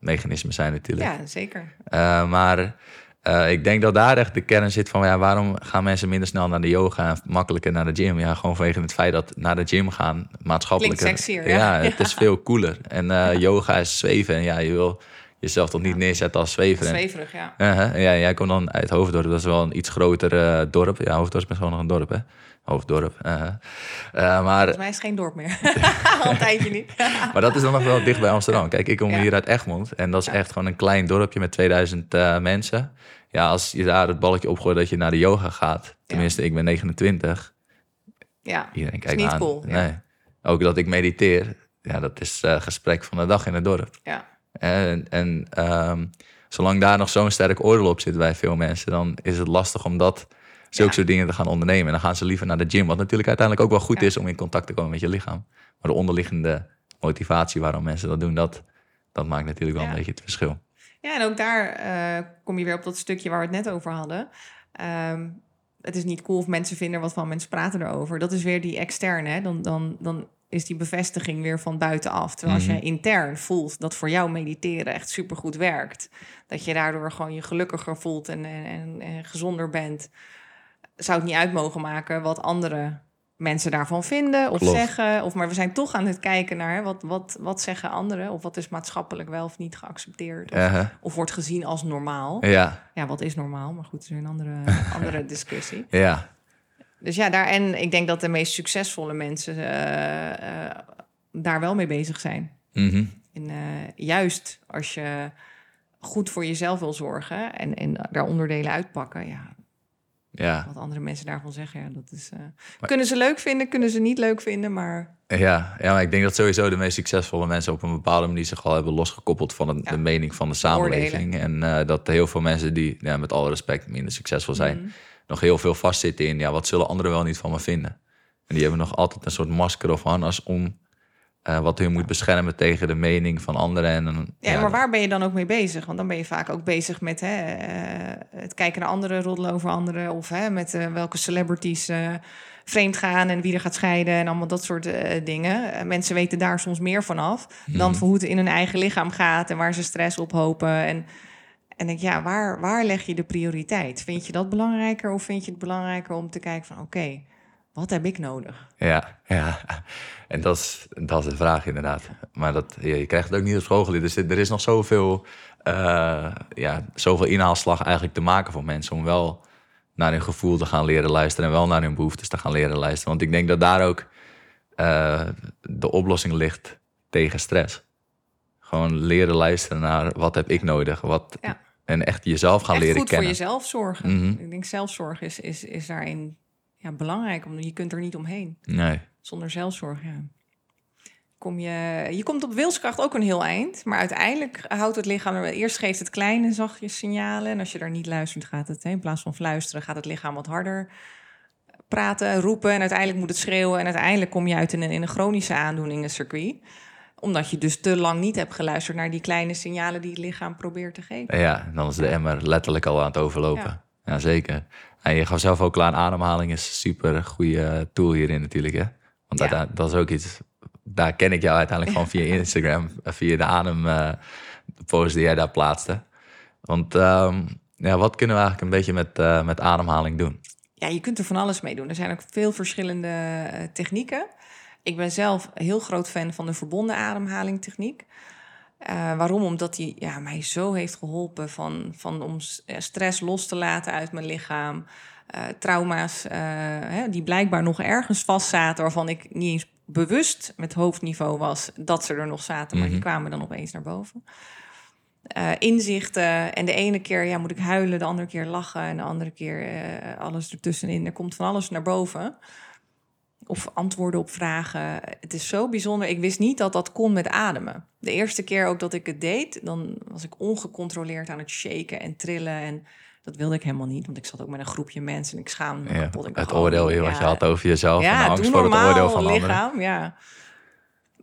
verdovingsmechanisme zijn natuurlijk. ja zeker. Eh, maar eh, ik denk dat daar echt de kern zit van... Ja, waarom gaan mensen minder snel naar de yoga en makkelijker naar de gym? Ja, gewoon vanwege het feit dat naar de gym gaan maatschappelijk... Klinkt sexier, ja. (laughs) het is veel cooler. En eh, yoga is zweven. En ja, je wil jezelf toch niet neerzetten als zwever. Zweverig, ja. Ja, jij komt dan uit Hoofddorp. Dat is wel een iets groter dorp. Ja, Hoofddorp is gewoon nog een dorp, hè? Hoofddorp. Eh, maar Volgens mij is het geen dorp meer. (laughs) Al een tijdje niet. (laughs) maar dat is dan nog wel dicht bij Amsterdam. Kijk, ik kom Ja. hier uit Egmond. En dat is echt gewoon een klein dorpje met 2000 eh, mensen. Ja, als je daar het balletje opgooit dat je naar de yoga gaat. Tenminste, ik ben 29. Ja, Iedereen is kijkt niet me aan. cool. Nee. Ook dat ik mediteer. Ja, dat is eh gesprek van de dag in het dorp. ja. En, en ehm, zolang daar nog zo'n sterk oordeel op zit bij veel mensen... dan is het lastig om dat, zulke soort dingen te gaan ondernemen. En dan gaan ze liever naar de gym. Wat natuurlijk uiteindelijk ook wel goed is om in contact te komen met je lichaam. Maar de onderliggende motivatie waarom mensen dat doen... dat, dat maakt natuurlijk wel een beetje het verschil. Ja, en ook daar eh, kom je weer op dat stukje waar we het net over hadden. Ehm, het is niet cool of mensen vinden wat van, mensen praten erover. Dat is weer die externe. Hè? Dan, dan, dan is die bevestiging weer van buitenaf. Terwijl als Mhm. je intern voelt dat voor jou mediteren echt supergoed werkt, dat je daardoor gewoon je gelukkiger voelt en, en, en, en gezonder bent, zou het niet uit mogen maken wat andere mensen daarvan vinden of Klopt. zeggen. Of, maar we zijn toch aan het kijken naar hè, wat, wat, wat zeggen anderen of wat is maatschappelijk wel of niet geaccepteerd. Of, of wordt gezien als normaal. Ja, Ja, wat is normaal? Maar goed, dat is een andere, (laughs) andere discussie. ja, Dus ja, daar, en ik denk dat de meest succesvolle mensen eh, eh, daar wel mee bezig zijn. Mhm. En eh, juist als je goed voor jezelf wil zorgen en, en daar onderdelen uitpakken, ja, ja. wat andere mensen daarvan zeggen, ja, dat is. eh, kunnen ze leuk vinden, kunnen ze niet leuk vinden, maar Ja, ja, maar ik denk dat sowieso de meest succesvolle mensen op een bepaalde manier zich al hebben losgekoppeld van Ja. de mening van de samenleving. En eh, dat heel veel mensen die, ja, met alle respect, minder succesvol zijn, Mhm. nog heel veel vastzitten in, ja, wat zullen anderen wel niet van me vinden? En die hebben nog altijd een soort masker of harnas om eh, wat hun moet beschermen tegen de mening van anderen. En, Ja, maar waar ben je dan ook mee bezig? Want dan ben je vaak ook bezig met hè, eh, het kijken naar anderen, roddelen over anderen. Of hè, met eh, welke celebrities vreemd gaan en wie er gaat scheiden en allemaal dat soort dingen. Mensen weten daar soms meer van af dan Mhm. van hoe het in hun eigen lichaam gaat en waar ze stress ophopen. En, en denk, ja, waar, waar leg je de prioriteit? Vind je dat belangrijker of vind je het belangrijker om te kijken van oké, wat heb ik nodig? Ja, ja. En dat is, dat is de vraag inderdaad. Maar dat, ja, je krijgt het ook niet op school geleerd. Dus er is nog zoveel, eh, ja, zoveel inhaalslag eigenlijk te maken voor mensen... om wel naar hun gevoel te gaan leren luisteren... en wel naar hun behoeftes te gaan leren luisteren. Want ik denk dat daar ook eh, de oplossing ligt tegen stress. Gewoon leren luisteren naar wat heb ik nodig. Wat, Ja. En echt jezelf gaan Echt leren goed kennen. voor jezelf zorgen. Mhm. Ik denk zelfzorg is, is, is daarin ja, belangrijk, omdat je kunt er niet omheen. Nee, Zonder zelfzorg, ja. Kom je, je komt op wilskracht ook een heel eind. Maar uiteindelijk houdt het lichaam... er- Eerst geeft het kleine zachtjes signalen. En als je daar niet luistert, gaat het... Hè, in plaats van fluisteren, gaat het lichaam wat harder praten, roepen. En uiteindelijk moet het schreeuwen. En uiteindelijk kom je uit in een, in een chronische aandoeningencircuit. Omdat je dus te lang niet hebt geluisterd... naar die kleine signalen die het lichaam probeert te geven. Ja, dan is de emmer letterlijk al aan het overlopen. Ja. Ja, zeker. En je gaf zelf ook klaar, ademhaling is een super goede tool hierin natuurlijk. Hè? Want Ja. dat is ook iets, daar ken ik jou uiteindelijk van via (laughs) Instagram. eh, via de adem eh, die jij daar plaatste. Want ehm, ja, wat kunnen we eigenlijk een beetje met, eh, met ademhaling doen? Ja, je kunt er van alles mee doen. Er zijn ook veel verschillende eh, technieken. Ik ben zelf heel groot fan van de verbonden ademhaling techniek. Eh, waarom? Omdat die ja, mij zo heeft geholpen van, van om eh, stress los te laten uit mijn lichaam. Eh, trauma's hè, die blijkbaar nog ergens vastzaten... waarvan ik niet eens bewust met hoofdniveau was dat ze er nog zaten... maar die Mhm. kwamen dan opeens naar boven. Inzichten. En de ene keer ja, moet ik huilen, de andere keer lachen... en de andere keer alles ertussenin. Er komt van alles naar boven. Of antwoorden op vragen. Het is zo bijzonder. Ik wist niet dat dat kon met ademen. De eerste keer ook dat ik het deed, dan was ik ongecontroleerd aan het shaken en trillen. En dat wilde ik helemaal niet, want ik zat ook met een groepje mensen en ik schaamde me Ja, kapot. Ik het oh, oordeel wat je ja, had over jezelf en de ja, angst doe voor het oordeel van anderen. lichaam, ja.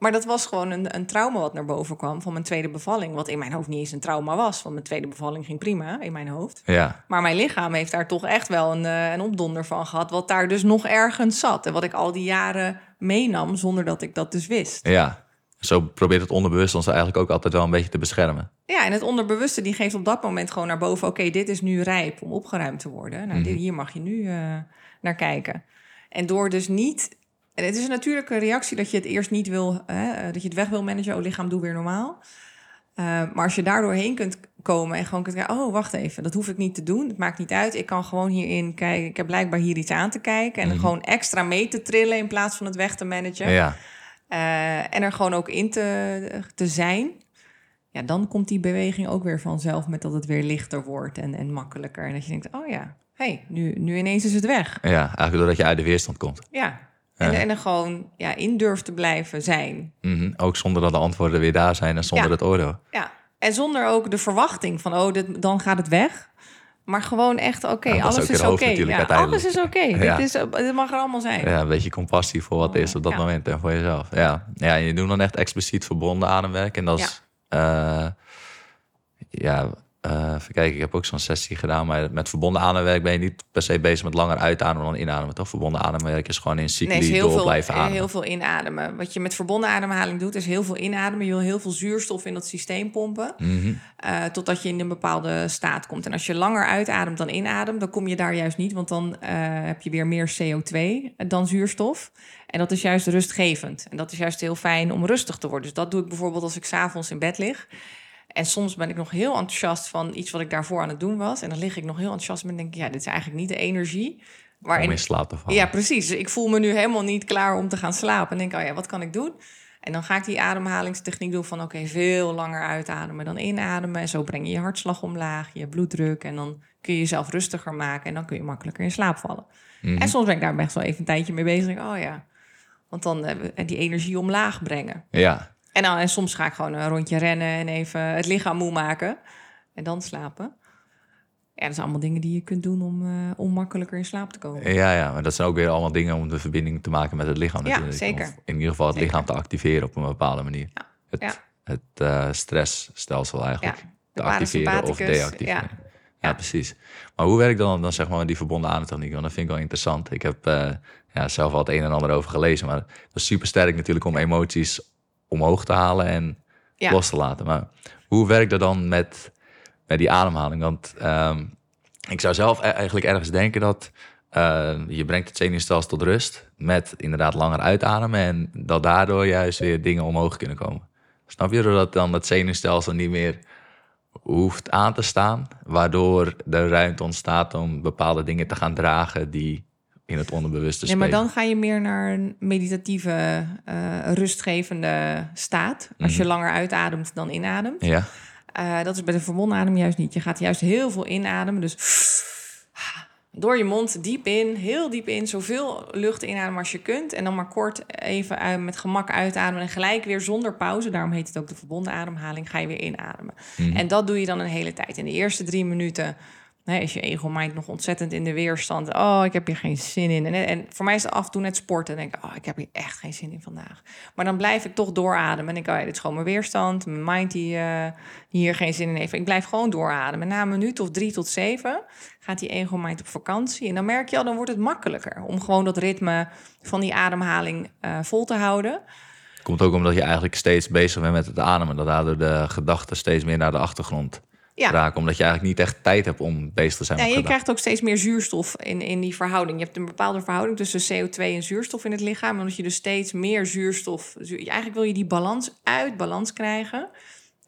Maar dat was gewoon een, een trauma wat naar boven kwam van mijn tweede bevalling. Wat in mijn hoofd niet eens een trauma was. Want mijn tweede bevalling ging prima in mijn hoofd. Ja, Maar mijn lichaam heeft daar toch echt wel een, eh, een opdonder van gehad. Wat daar dus nog ergens zat. En wat ik al die jaren meenam zonder dat ik dat dus wist. ja. Zo probeert het onderbewust ons eigenlijk ook altijd wel een beetje te beschermen. Ja, en het onderbewuste die geeft op dat moment gewoon naar boven... oké, dit is nu rijp om opgeruimd te worden. Nou, dit, hier mag je nu eh, naar kijken. En door dus niet... En het is een natuurlijke reactie dat je het eerst niet wil... Hè, dat je het weg wil managen. Oh, lichaam, doe weer normaal. Eh, maar als je daardoor heen kunt komen en gewoon kunt kijken... oh, wacht even, dat hoef ik niet te doen. Het maakt niet uit. Ik kan gewoon hierin kijken. Ik heb blijkbaar hier iets aan te kijken. En Mhm. gewoon extra mee te trillen in plaats van het weg te managen. Ja, Eh, en er gewoon ook in te, te zijn. Ja, dan komt die beweging ook weer vanzelf met dat het weer lichter wordt en, en makkelijker. En dat je denkt, oh ja, hey, nu, nu ineens is het weg. ja, eigenlijk doordat je uit de weerstand komt. Ja. En, en er gewoon ja, in durft te blijven zijn. Mhm. Ook zonder dat de antwoorden weer daar zijn en zonder Ja. het oordeel. Ja. En zonder ook de verwachting van, oh, dit, dan gaat het weg. Maar gewoon echt, oké, Ja, alles is oké. Ja, alles is oké. Ja. Dit, mag er allemaal zijn. Ja, een beetje compassie voor wat is op dat moment en voor jezelf. Ja. ja, je doet dan echt expliciet verbonden ademwerk. En dat is, eh, ja, uh, even kijken, ik heb ook zo'n sessie gedaan, maar met verbonden ademwerk ben je niet per se bezig met langer uitademen dan inademen. Toch? Verbonden ademwerk is gewoon in cycli nee, heel door veel, blijven ademen. Heel veel inademen. Wat je met verbonden ademhaling doet, is heel veel inademen. Je wil heel veel zuurstof in dat systeem pompen, mm -hmm. uh, totdat je in een bepaalde staat komt. En als je langer uitademt dan inademt, dan kom je daar juist niet, want dan uh, heb je weer meer CO2 dan zuurstof. En dat is juist rustgevend. En dat is juist heel fijn om rustig te worden. Dus dat doe ik bijvoorbeeld als ik s'avonds in bed lig. En soms ben ik nog heel enthousiast van iets wat ik daarvoor aan het doen was. En dan lig ik nog heel enthousiast en denk ik, ja, dit is eigenlijk niet de energie. Waarin... Om in slaap te vallen. Ja, precies. Dus ik voel me nu helemaal niet klaar om te gaan slapen. En denk, oh ja, wat kan ik doen? En dan ga ik die ademhalingstechniek doen van oké, veel langer uitademen dan inademen. En zo breng je je hartslag omlaag, je bloeddruk. En dan kun je jezelf rustiger maken en dan kun je makkelijker in slaap vallen. Mhm. En soms ben ik daar best wel even een tijdje mee bezig. Oh ja, want dan uh, die energie omlaag brengen. Ja. En, dan, en soms ga ik gewoon een rondje rennen en even het lichaam moe maken. En dan slapen. Ja, dat zijn allemaal dingen die je kunt doen om, uh, om makkelijker in slaap te komen. Ja, ja, maar dat zijn ook weer allemaal dingen om de verbinding te maken met het lichaam. Ja, zeker. In ieder geval het lichaam te activeren op een bepaalde manier. Ja. Het, ja. het uh, stressstelsel eigenlijk te activeren of deactiveren. Ja. Precies. Maar hoe werkt dan, dan zeg maar die verbonden ademtechniek? Want dat vind ik wel interessant. Ik heb uh, ja, zelf al het een en ander over gelezen. Maar het is super sterk natuurlijk om emoties omhoog te halen en los te laten. Maar hoe werkt dat dan met, met die ademhaling? Want um, ik zou zelf e-, eigenlijk ergens denken dat uh, je brengt het zenuwstelsel tot rust met inderdaad langer uitademen en dat daardoor juist weer dingen omhoog kunnen komen. Snap je dat dan het zenuwstelsel niet meer hoeft aan te staan, waardoor de ruimte ontstaat om bepaalde dingen te gaan dragen die in het onderbewuste Nee, maar dan ga je meer naar een meditatieve, uh, rustgevende staat. Als je mhm. langer uitademt dan inademt. Ja. Uh, dat is bij de verbonden adem juist niet. Je gaat juist heel veel inademen. Dus door je mond diep in, heel diep in, zoveel lucht inademen als je kunt. En dan maar kort even met gemak uitademen en gelijk weer zonder pauze. Daarom heet het ook de verbonden ademhaling. Ga je weer inademen. Mm. En dat doe je dan een hele tijd. In de eerste drie minuten Nee, is je ego-mind nog ontzettend in de weerstand. Oh, ik heb hier geen zin in. En, en voor mij is het af en toe net sporten. En denk ik, oh, ik heb hier echt geen zin in vandaag. Maar dan blijf ik toch doorademen. En ik, oh dit is gewoon mijn weerstand. Mijn mind die, uh, hier geen zin in heeft. Ik blijf gewoon doorademen. Na een minuut of drie tot zeven gaat die ego-mind op vakantie. En dan merk je al, dan wordt het makkelijker. Om gewoon dat ritme van die ademhaling uh, vol te houden. Komt ook omdat je eigenlijk steeds bezig bent met het ademen. Dat daardoor de gedachten steeds meer naar de achtergrond ja. raken. Omdat je eigenlijk niet echt tijd hebt om bezig te zijn ja, Je krijgt ook steeds meer zuurstof in, in die verhouding. Je hebt een bepaalde verhouding tussen CO2 en zuurstof in het lichaam. Omdat je dus steeds meer zuurstof... Eigenlijk wil je die balans uit balans krijgen.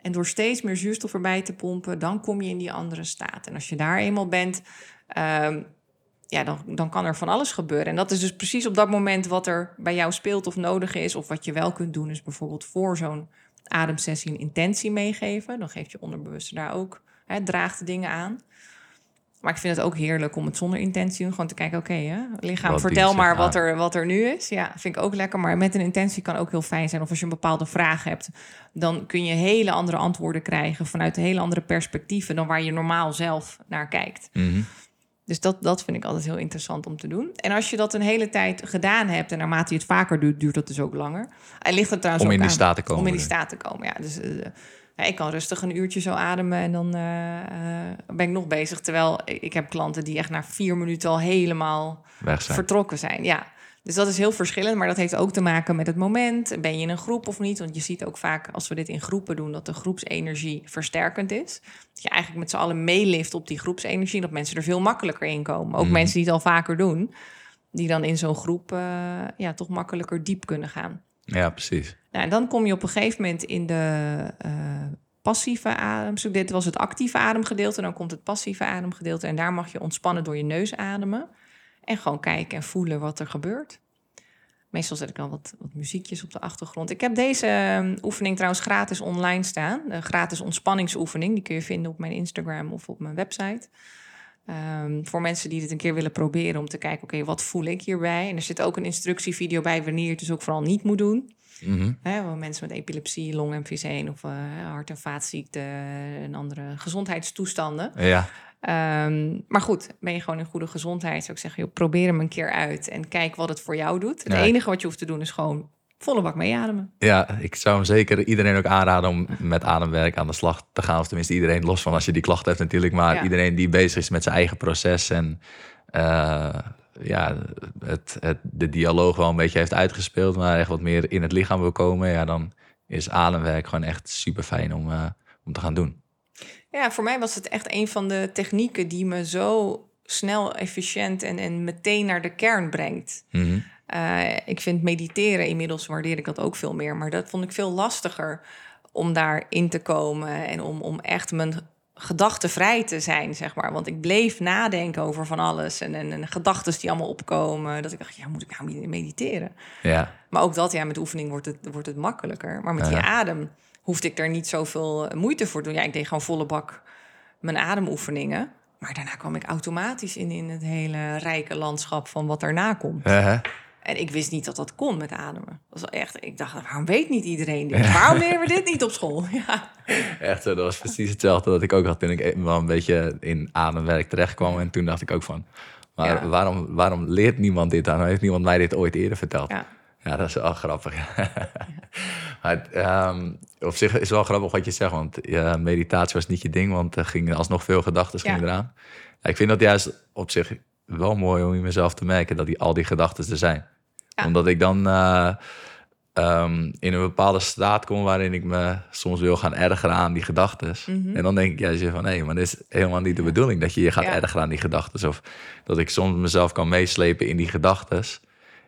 En door steeds meer zuurstof erbij te pompen... dan kom je in die andere staat. En als je daar eenmaal bent... Um, ja, dan, dan kan er van alles gebeuren. En dat is dus precies op dat moment wat er bij jou speelt of nodig is. Of wat je wel kunt doen, is bijvoorbeeld voor zo'n ademsessie een intentie meegeven. Dan geeft je onderbewuste daar ook, hè, draagt de dingen aan. Maar ik vind het ook heerlijk om het zonder intentie. Gewoon te kijken, oké, okay, lichaam, vertel maar wat er, wat er nu is. Ja, vind ik ook lekker. Maar met een intentie kan ook heel fijn zijn. Of als je een bepaalde vraag hebt, dan kun je hele andere antwoorden krijgen... vanuit hele andere perspectieven dan waar je normaal zelf naar kijkt. Mm dus dat, dat vind ik altijd heel interessant om te doen. En als je dat een hele tijd gedaan hebt... en naarmate je het vaker doet, duurt dat dus ook langer. En ligt het trouwens om in die staat te komen. Om in die staat te komen, ja. Dus uh, ik kan rustig een uurtje zo ademen en dan uh, ben ik nog bezig. Terwijl ik heb klanten die echt na vier minuten al helemaal vertrokken zijn. Ja. Dus dat is heel verschillend, maar dat heeft ook te maken met het moment. Ben je in een groep of niet? Want je ziet ook vaak als we dit in groepen doen, dat de groepsenergie versterkend is. Dat je eigenlijk met z'n allen meelift op die groepsenergie, dat mensen er veel makkelijker in komen. Ook mhm. mensen die het al vaker doen, die dan in zo'n groep uh, ja, toch makkelijker diep kunnen gaan. Ja, precies. Nou, en dan kom je op een gegeven moment in de uh, passieve adem. Dit was het actieve ademgedeelte, dan komt het passieve ademgedeelte. En daar mag je ontspannen door je neus ademen. En gewoon kijken en voelen wat er gebeurt. Meestal zet ik al wat, wat muziekjes op de achtergrond. Ik heb deze ehm, oefening trouwens gratis online staan. De gratis ontspanningsoefening. Die kun je vinden op mijn Instagram of op mijn website. Um, voor mensen die dit een keer willen proberen om te kijken, oké, wat voel ik hierbij? En er zit ook een instructievideo bij wanneer je het dus ook vooral niet moet doen. Mm -hmm. mensen met epilepsie, longemfyseen of uh, hart- en vaatziekten en andere gezondheidstoestanden. Ja. Um, maar goed, ben je gewoon in goede gezondheid, zou ik zeggen, joh, probeer hem een keer uit en kijk wat het voor jou doet. Het enige wat je hoeft te doen is gewoon volle bak meeademen. Ja, ik zou hem zeker iedereen ook aanraden om met ademwerk aan de slag te gaan. Of tenminste iedereen, los van als je die klachten hebt natuurlijk. Maar Ja. iedereen die bezig is met zijn eigen proces en eh, ja, het, het, de dialoog wel een beetje heeft uitgespeeld. Maar echt wat meer in het lichaam wil komen. Ja, dan is ademwerk gewoon echt super fijn om, eh, om te gaan doen. Ja, voor mij was het echt een van de technieken die me zo snel, efficiënt en, en meteen naar de kern brengt. Mhm. Eh, ik vind mediteren, inmiddels waardeer ik dat ook veel meer. Maar dat vond ik veel lastiger om daarin te komen en om, om echt mijn gedachten vrij te zijn, zeg maar. Want ik bleef nadenken over van alles en, en, en gedachten die allemaal opkomen. Dat ik dacht, ja, moet ik nou mediteren? Ja, Maar ook dat, ja, met oefening wordt het, wordt het makkelijker. Maar met die Ja. adem hoefde ik er niet zoveel moeite voor te doen. Ja, ik deed gewoon volle bak mijn ademoefeningen. Maar daarna kwam ik automatisch in, in het hele rijke landschap van wat daarna komt. Eh, En ik wist niet dat dat kon met ademen. Dat was echt, ik dacht, waarom weet niet iedereen dit? Waarom leren we dit niet op school? (laughs) Ja, echt zo, dat was precies hetzelfde dat ik ook had toen ik wel een beetje in ademwerk terecht kwam. En toen dacht ik ook van, maar Ja. waarom, waarom leert niemand dit aan? Heeft niemand mij dit ooit eerder verteld? ja. Ja, dat is wel grappig. (laughs) maar ehm, op zich is het wel grappig wat je zegt, want ja, meditatie was niet je ding, want er gingen alsnog veel gedachten Ja. gingen eraan. Ja, ik vind dat juist op zich wel mooi om in mezelf te merken dat die, al die gedachten er zijn. Omdat ik dan eh, ehm, in een bepaalde staat kom waarin ik me soms wil gaan ergeren aan die gedachten. Mhm. En dan denk ik juist van, nee, maar dit is helemaal niet de bedoeling dat je je gaat ergeren aan die gedachten. Of dat ik soms mezelf kan meeslepen in die gedachten.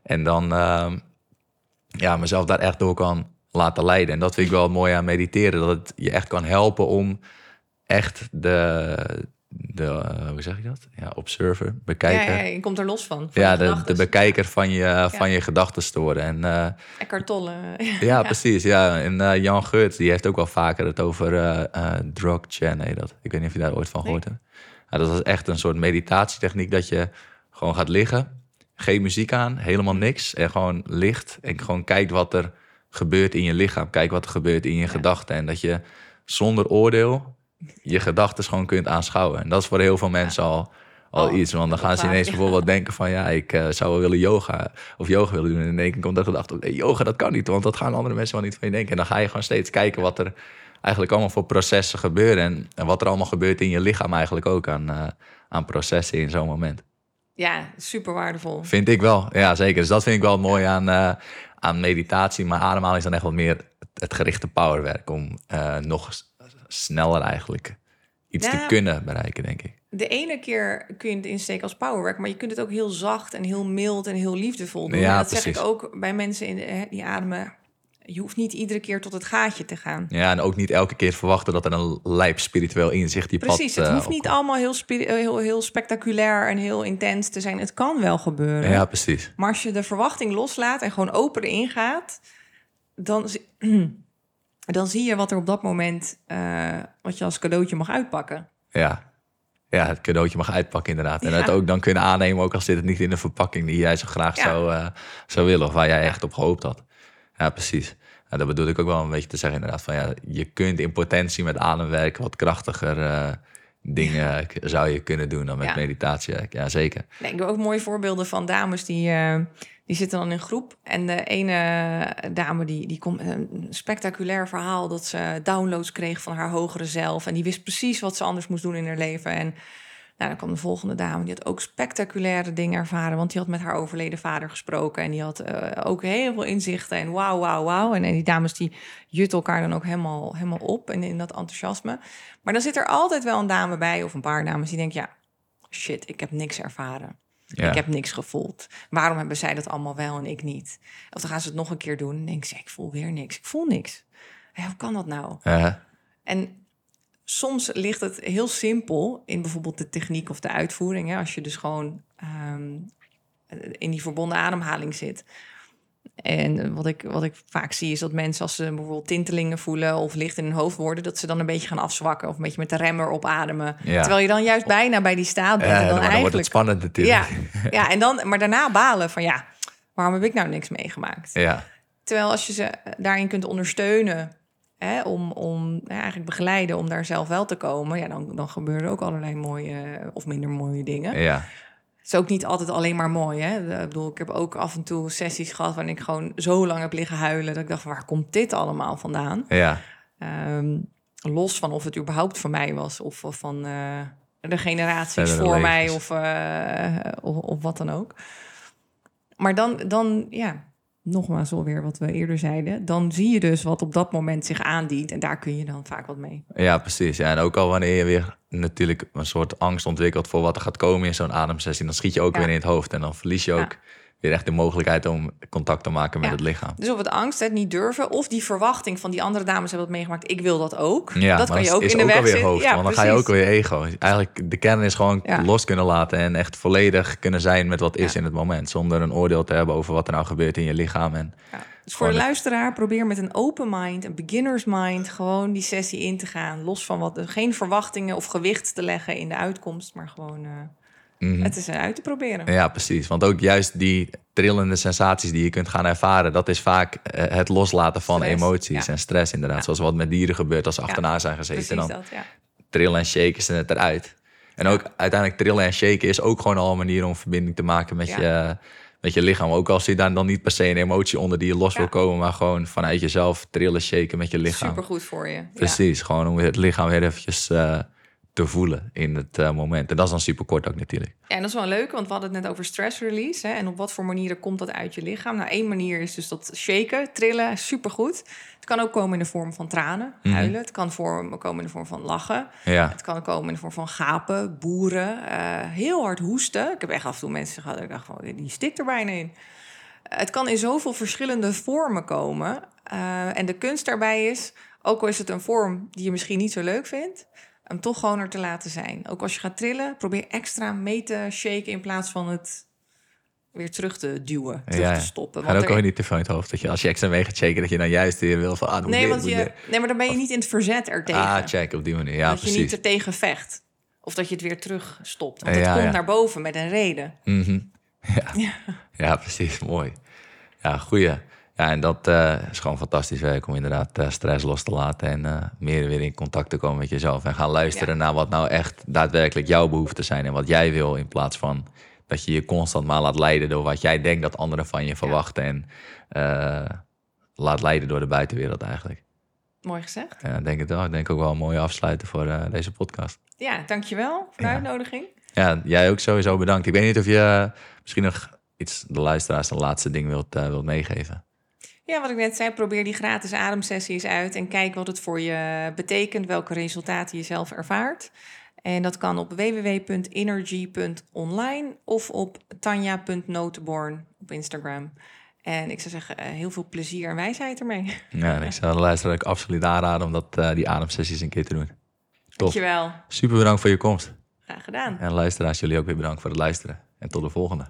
En dan ehm, ja, mezelf daar echt door kan laten leiden. En dat vind ik wel mooi aan mediteren. Dat het je echt kan helpen om echt de, de eh, hoe zeg je dat? Ja, observer, bekijker. Ja, Ja, ja, je komt er los van. van de, die de, gedachtes. bekijker van je, van je gedachten te worden. En eh, Eckhart Tolle. (laughs) ja, precies. Ja. En eh, Jan Geurts, die heeft ook wel vaker het over eh eh Drogchen, nee, dat. Ik weet niet of je daar ooit van Nee. gehoord hebt. Ja, dat is echt een soort meditatietechniek dat je gewoon gaat liggen. Geen muziek aan, helemaal niks. En gewoon ligt en gewoon kijkt wat er gebeurt in je lichaam. Kijk wat er gebeurt in je gedachten. En dat je zonder oordeel je gedachten gewoon kunt aanschouwen. En dat is voor heel veel mensen al, al Oh, iets. Want dan gaan ze waar, ineens ja. bijvoorbeeld denken van... ja, ik eh, zou wel willen yoga of yoga willen doen. En in één keer komt de gedachte op... nee, yoga, dat kan niet, want dat gaan andere mensen wel niet van je denken. En dan ga je gewoon steeds kijken wat er eigenlijk allemaal voor processen gebeuren. En, en wat er allemaal gebeurt in je lichaam eigenlijk ook aan, eh, aan processen in zo'n moment. Ja, super waardevol. Vind ik wel, ja zeker. Dus dat vind ik wel mooi aan, eh, aan meditatie. Maar ademhaling is dan echt wat meer het, gerichte powerwerk... om eh, nog sneller eigenlijk iets te kunnen bereiken, denk ik. De ene keer kun je het insteken als powerwork, maar je kunt het ook heel zacht en heel mild en heel liefdevol doen. Ja, en dat zeg ik ook bij mensen in, die ademen. Je hoeft niet iedere keer tot het gaatje te gaan. Ja, en ook niet elke keer verwachten dat er een lijp spiritueel inzicht die Precies, pad het eh, hoeft niet allemaal heel, eh, heel, heel spectaculair en heel intens te zijn. Het kan wel gebeuren. Ja, precies. Maar als je de verwachting loslaat en gewoon open erin gaat, dan, zie- (clears throat) dan zie je wat er op dat moment, eh, wat je als cadeautje mag uitpakken. Ja. ja, het cadeautje mag uitpakken inderdaad. En Ja. het ook dan kunnen aannemen, ook al zit het niet in de verpakking die jij zo graag Ja. zou, zou willen. Of waar jij echt op gehoopt had. Ja, precies. Ja, dat bedoel ik ook wel een beetje te zeggen inderdaad. Van, ja, je kunt in potentie met ademwerk wat krachtiger eh, dingen zou je kunnen doen dan met Ja. meditatiewerk. Ja, zeker. Nee, ik heb ook mooie voorbeelden van dames die, eh, die zitten dan in groep. En de ene dame die, die komt met een spectaculair verhaal dat ze downloads kreeg van haar hogere zelf. En die wist precies wat ze anders moest doen in haar leven. En nou, dan kwam de volgende dame, die had ook spectaculaire dingen ervaren. Want die had met haar overleden vader gesproken. En die had eh, ook heel veel inzichten. En wauw, wauw, wauw. En, en die dames die jutten elkaar dan ook helemaal, helemaal op in, in dat enthousiasme. Maar dan zit er altijd wel een dame bij, of een paar dames, die denken... ja, shit, ik heb niks ervaren. Ja. Ik heb niks gevoeld. Waarom hebben zij dat allemaal wel en ik niet? Of dan gaan ze het nog een keer doen en denken ze, ik voel weer niks. Ik voel niks. Hoe kan dat nou? En soms ligt het heel simpel in bijvoorbeeld de techniek of de uitvoering. Hè? Als je dus gewoon ehm, in die verbonden ademhaling zit. En wat ik, wat ik vaak zie is dat mensen als ze bijvoorbeeld tintelingen voelen of licht in hun hoofd worden, dat ze dan een beetje gaan afzwakken of een beetje met de remmer opademen. Ja. Terwijl je dan juist bijna bij die staat bent. ja, en dan dan wordt het eigenlijk spannend natuurlijk. ja, ja, en dan, maar daarna balen van ja, waarom heb ik nou niks meegemaakt? ja. Terwijl als je ze daarin kunt ondersteunen, hè, om, om ja, eigenlijk begeleiden om daar zelf wel te komen, ja, dan, dan gebeuren ook allerlei mooie of minder mooie dingen. ja. Het is ook niet altijd alleen maar mooi. Hè? Ik bedoel, ik heb ook af en toe sessies gehad waarin ik gewoon zo lang heb liggen huilen. Dat ik dacht, waar komt dit allemaal vandaan? Ja, Ehm, los van of het überhaupt van mij was of, of van eh, de generaties voor mij of, eh, of, of wat dan ook. Maar dan, dan, ja, nogmaals alweer wat we eerder zeiden. Dan zie je dus wat op dat moment zich aandient en daar kun je dan vaak wat mee. ja, precies. Ja, en ook al wanneer je weer natuurlijk een soort angst ontwikkelt voor wat er gaat komen in zo'n ademsessie, dan schiet je ook Ja. weer in het hoofd en dan verlies je ook Ja. Weer echt de mogelijkheid om contact te maken met Ja. het lichaam. Dus of het angst, het niet durven, of die verwachting van die andere dames hebben dat meegemaakt. Ik wil dat ook. Ja, dat kan je ook is in de weg alweer zitten. hoofd, Ja, want dan ga je ook weer ego. Eigenlijk de kern is gewoon Ja. los kunnen laten en echt volledig kunnen zijn met wat is in het moment, zonder een oordeel te hebben over wat er nou gebeurt in je lichaam. En Ja. Dus voor de luisteraar, probeer met een open mind, een beginner's mind, gewoon die sessie in te gaan. Los van wat, geen verwachtingen of gewicht te leggen in de uitkomst, maar gewoon Mhm. het is uit te proberen. Ja, precies. Want ook juist die trillende sensaties die je kunt gaan ervaren, dat is vaak eh, het loslaten van Stress, emoties ja. en stress inderdaad. Ja. Zoals wat met dieren gebeurt als ze achterna zijn gezeten. Dan dat, ja. trillen en shaken ze het eruit. En ook uiteindelijk trillen en shaken is ook gewoon al een manier om verbinding te maken met, je, met je lichaam. Ook al zit daar dan niet per se een emotie onder die je los Ja. wil komen, maar gewoon vanuit jezelf trillen, shaken met je lichaam. Super goed voor je. Ja. Precies, gewoon om het lichaam weer eventjes eh, te voelen in het eh, moment. En dat is dan super kort ook natuurlijk. Ja, en dat is wel leuk, want we hadden het net over stress release. Hè, en op wat voor manieren komt dat uit je lichaam? Nou, één manier is dus dat shaken, trillen, supergoed. Het kan ook komen in de vorm van tranen, Mhm. huilen. Het kan vorm, komen in de vorm van lachen. Ja, Het kan komen in de vorm van gapen, boeren, eh, heel hard hoesten. Ik heb echt af en toe mensen gehad, dat ik dacht van, die stikt er bijna in. Het kan in zoveel verschillende vormen komen. Eh, en de kunst daarbij is, ook al is het een vorm die je misschien niet zo leuk vindt, hem toch gewoon er te laten zijn. Ook als je gaat trillen, probeer extra mee te shaken in plaats van het weer terug te duwen, terug ja, te stoppen. Gaat ook er- alweer niet te in het hoofd. Dat je, als je extra mee gaat shaken, dat je dan juist weer wil van... Ah, nee, dit, want je, dit. nee, maar dan ben je niet in het verzet ertegen. Ah, check, op die manier. Ja, dat je precies. niet er tegen vecht. Of dat je het weer terug stopt. Want het Ja, komt ja. naar boven met een reden. Mhm. ja. ja, precies. Mooi. Ja, goeie. Ja, en dat eh, is gewoon fantastisch werk om inderdaad eh, stress los te laten en eh, meer weer in contact te komen met jezelf. En gaan luisteren naar wat nou echt daadwerkelijk jouw behoeften zijn en wat jij wil. In plaats van dat je je constant maar laat leiden door wat jij denkt dat anderen van je verwachten. En laat leiden door de buitenwereld eigenlijk. Mooi gezegd. Ja, denk het wel. Ik denk ook wel een mooie afsluiten voor deze podcast. Ja, dankjewel voor de Ja. uitnodiging. Ja, jij ook sowieso bedankt. Ik weet niet of je misschien nog iets de luisteraars een laatste ding wilt, wilt meegeven. Ja, wat ik net zei, probeer die gratis ademsessies uit en kijk wat het voor je betekent, welke resultaten je zelf ervaart. En dat kan op www.energy.online of op tanja.notenborn op Instagram. En ik zou zeggen, eh, heel veel plezier en wijsheid ermee. (laughs) Ja, en ik zou de luisteraar ook absoluut aanraden om dat, eh, die ademsessies een keer te doen. Top. Dankjewel. Super bedankt voor je komst. Graag gedaan. En luisteraars, jullie ook weer bedankt voor het luisteren. En tot de volgende.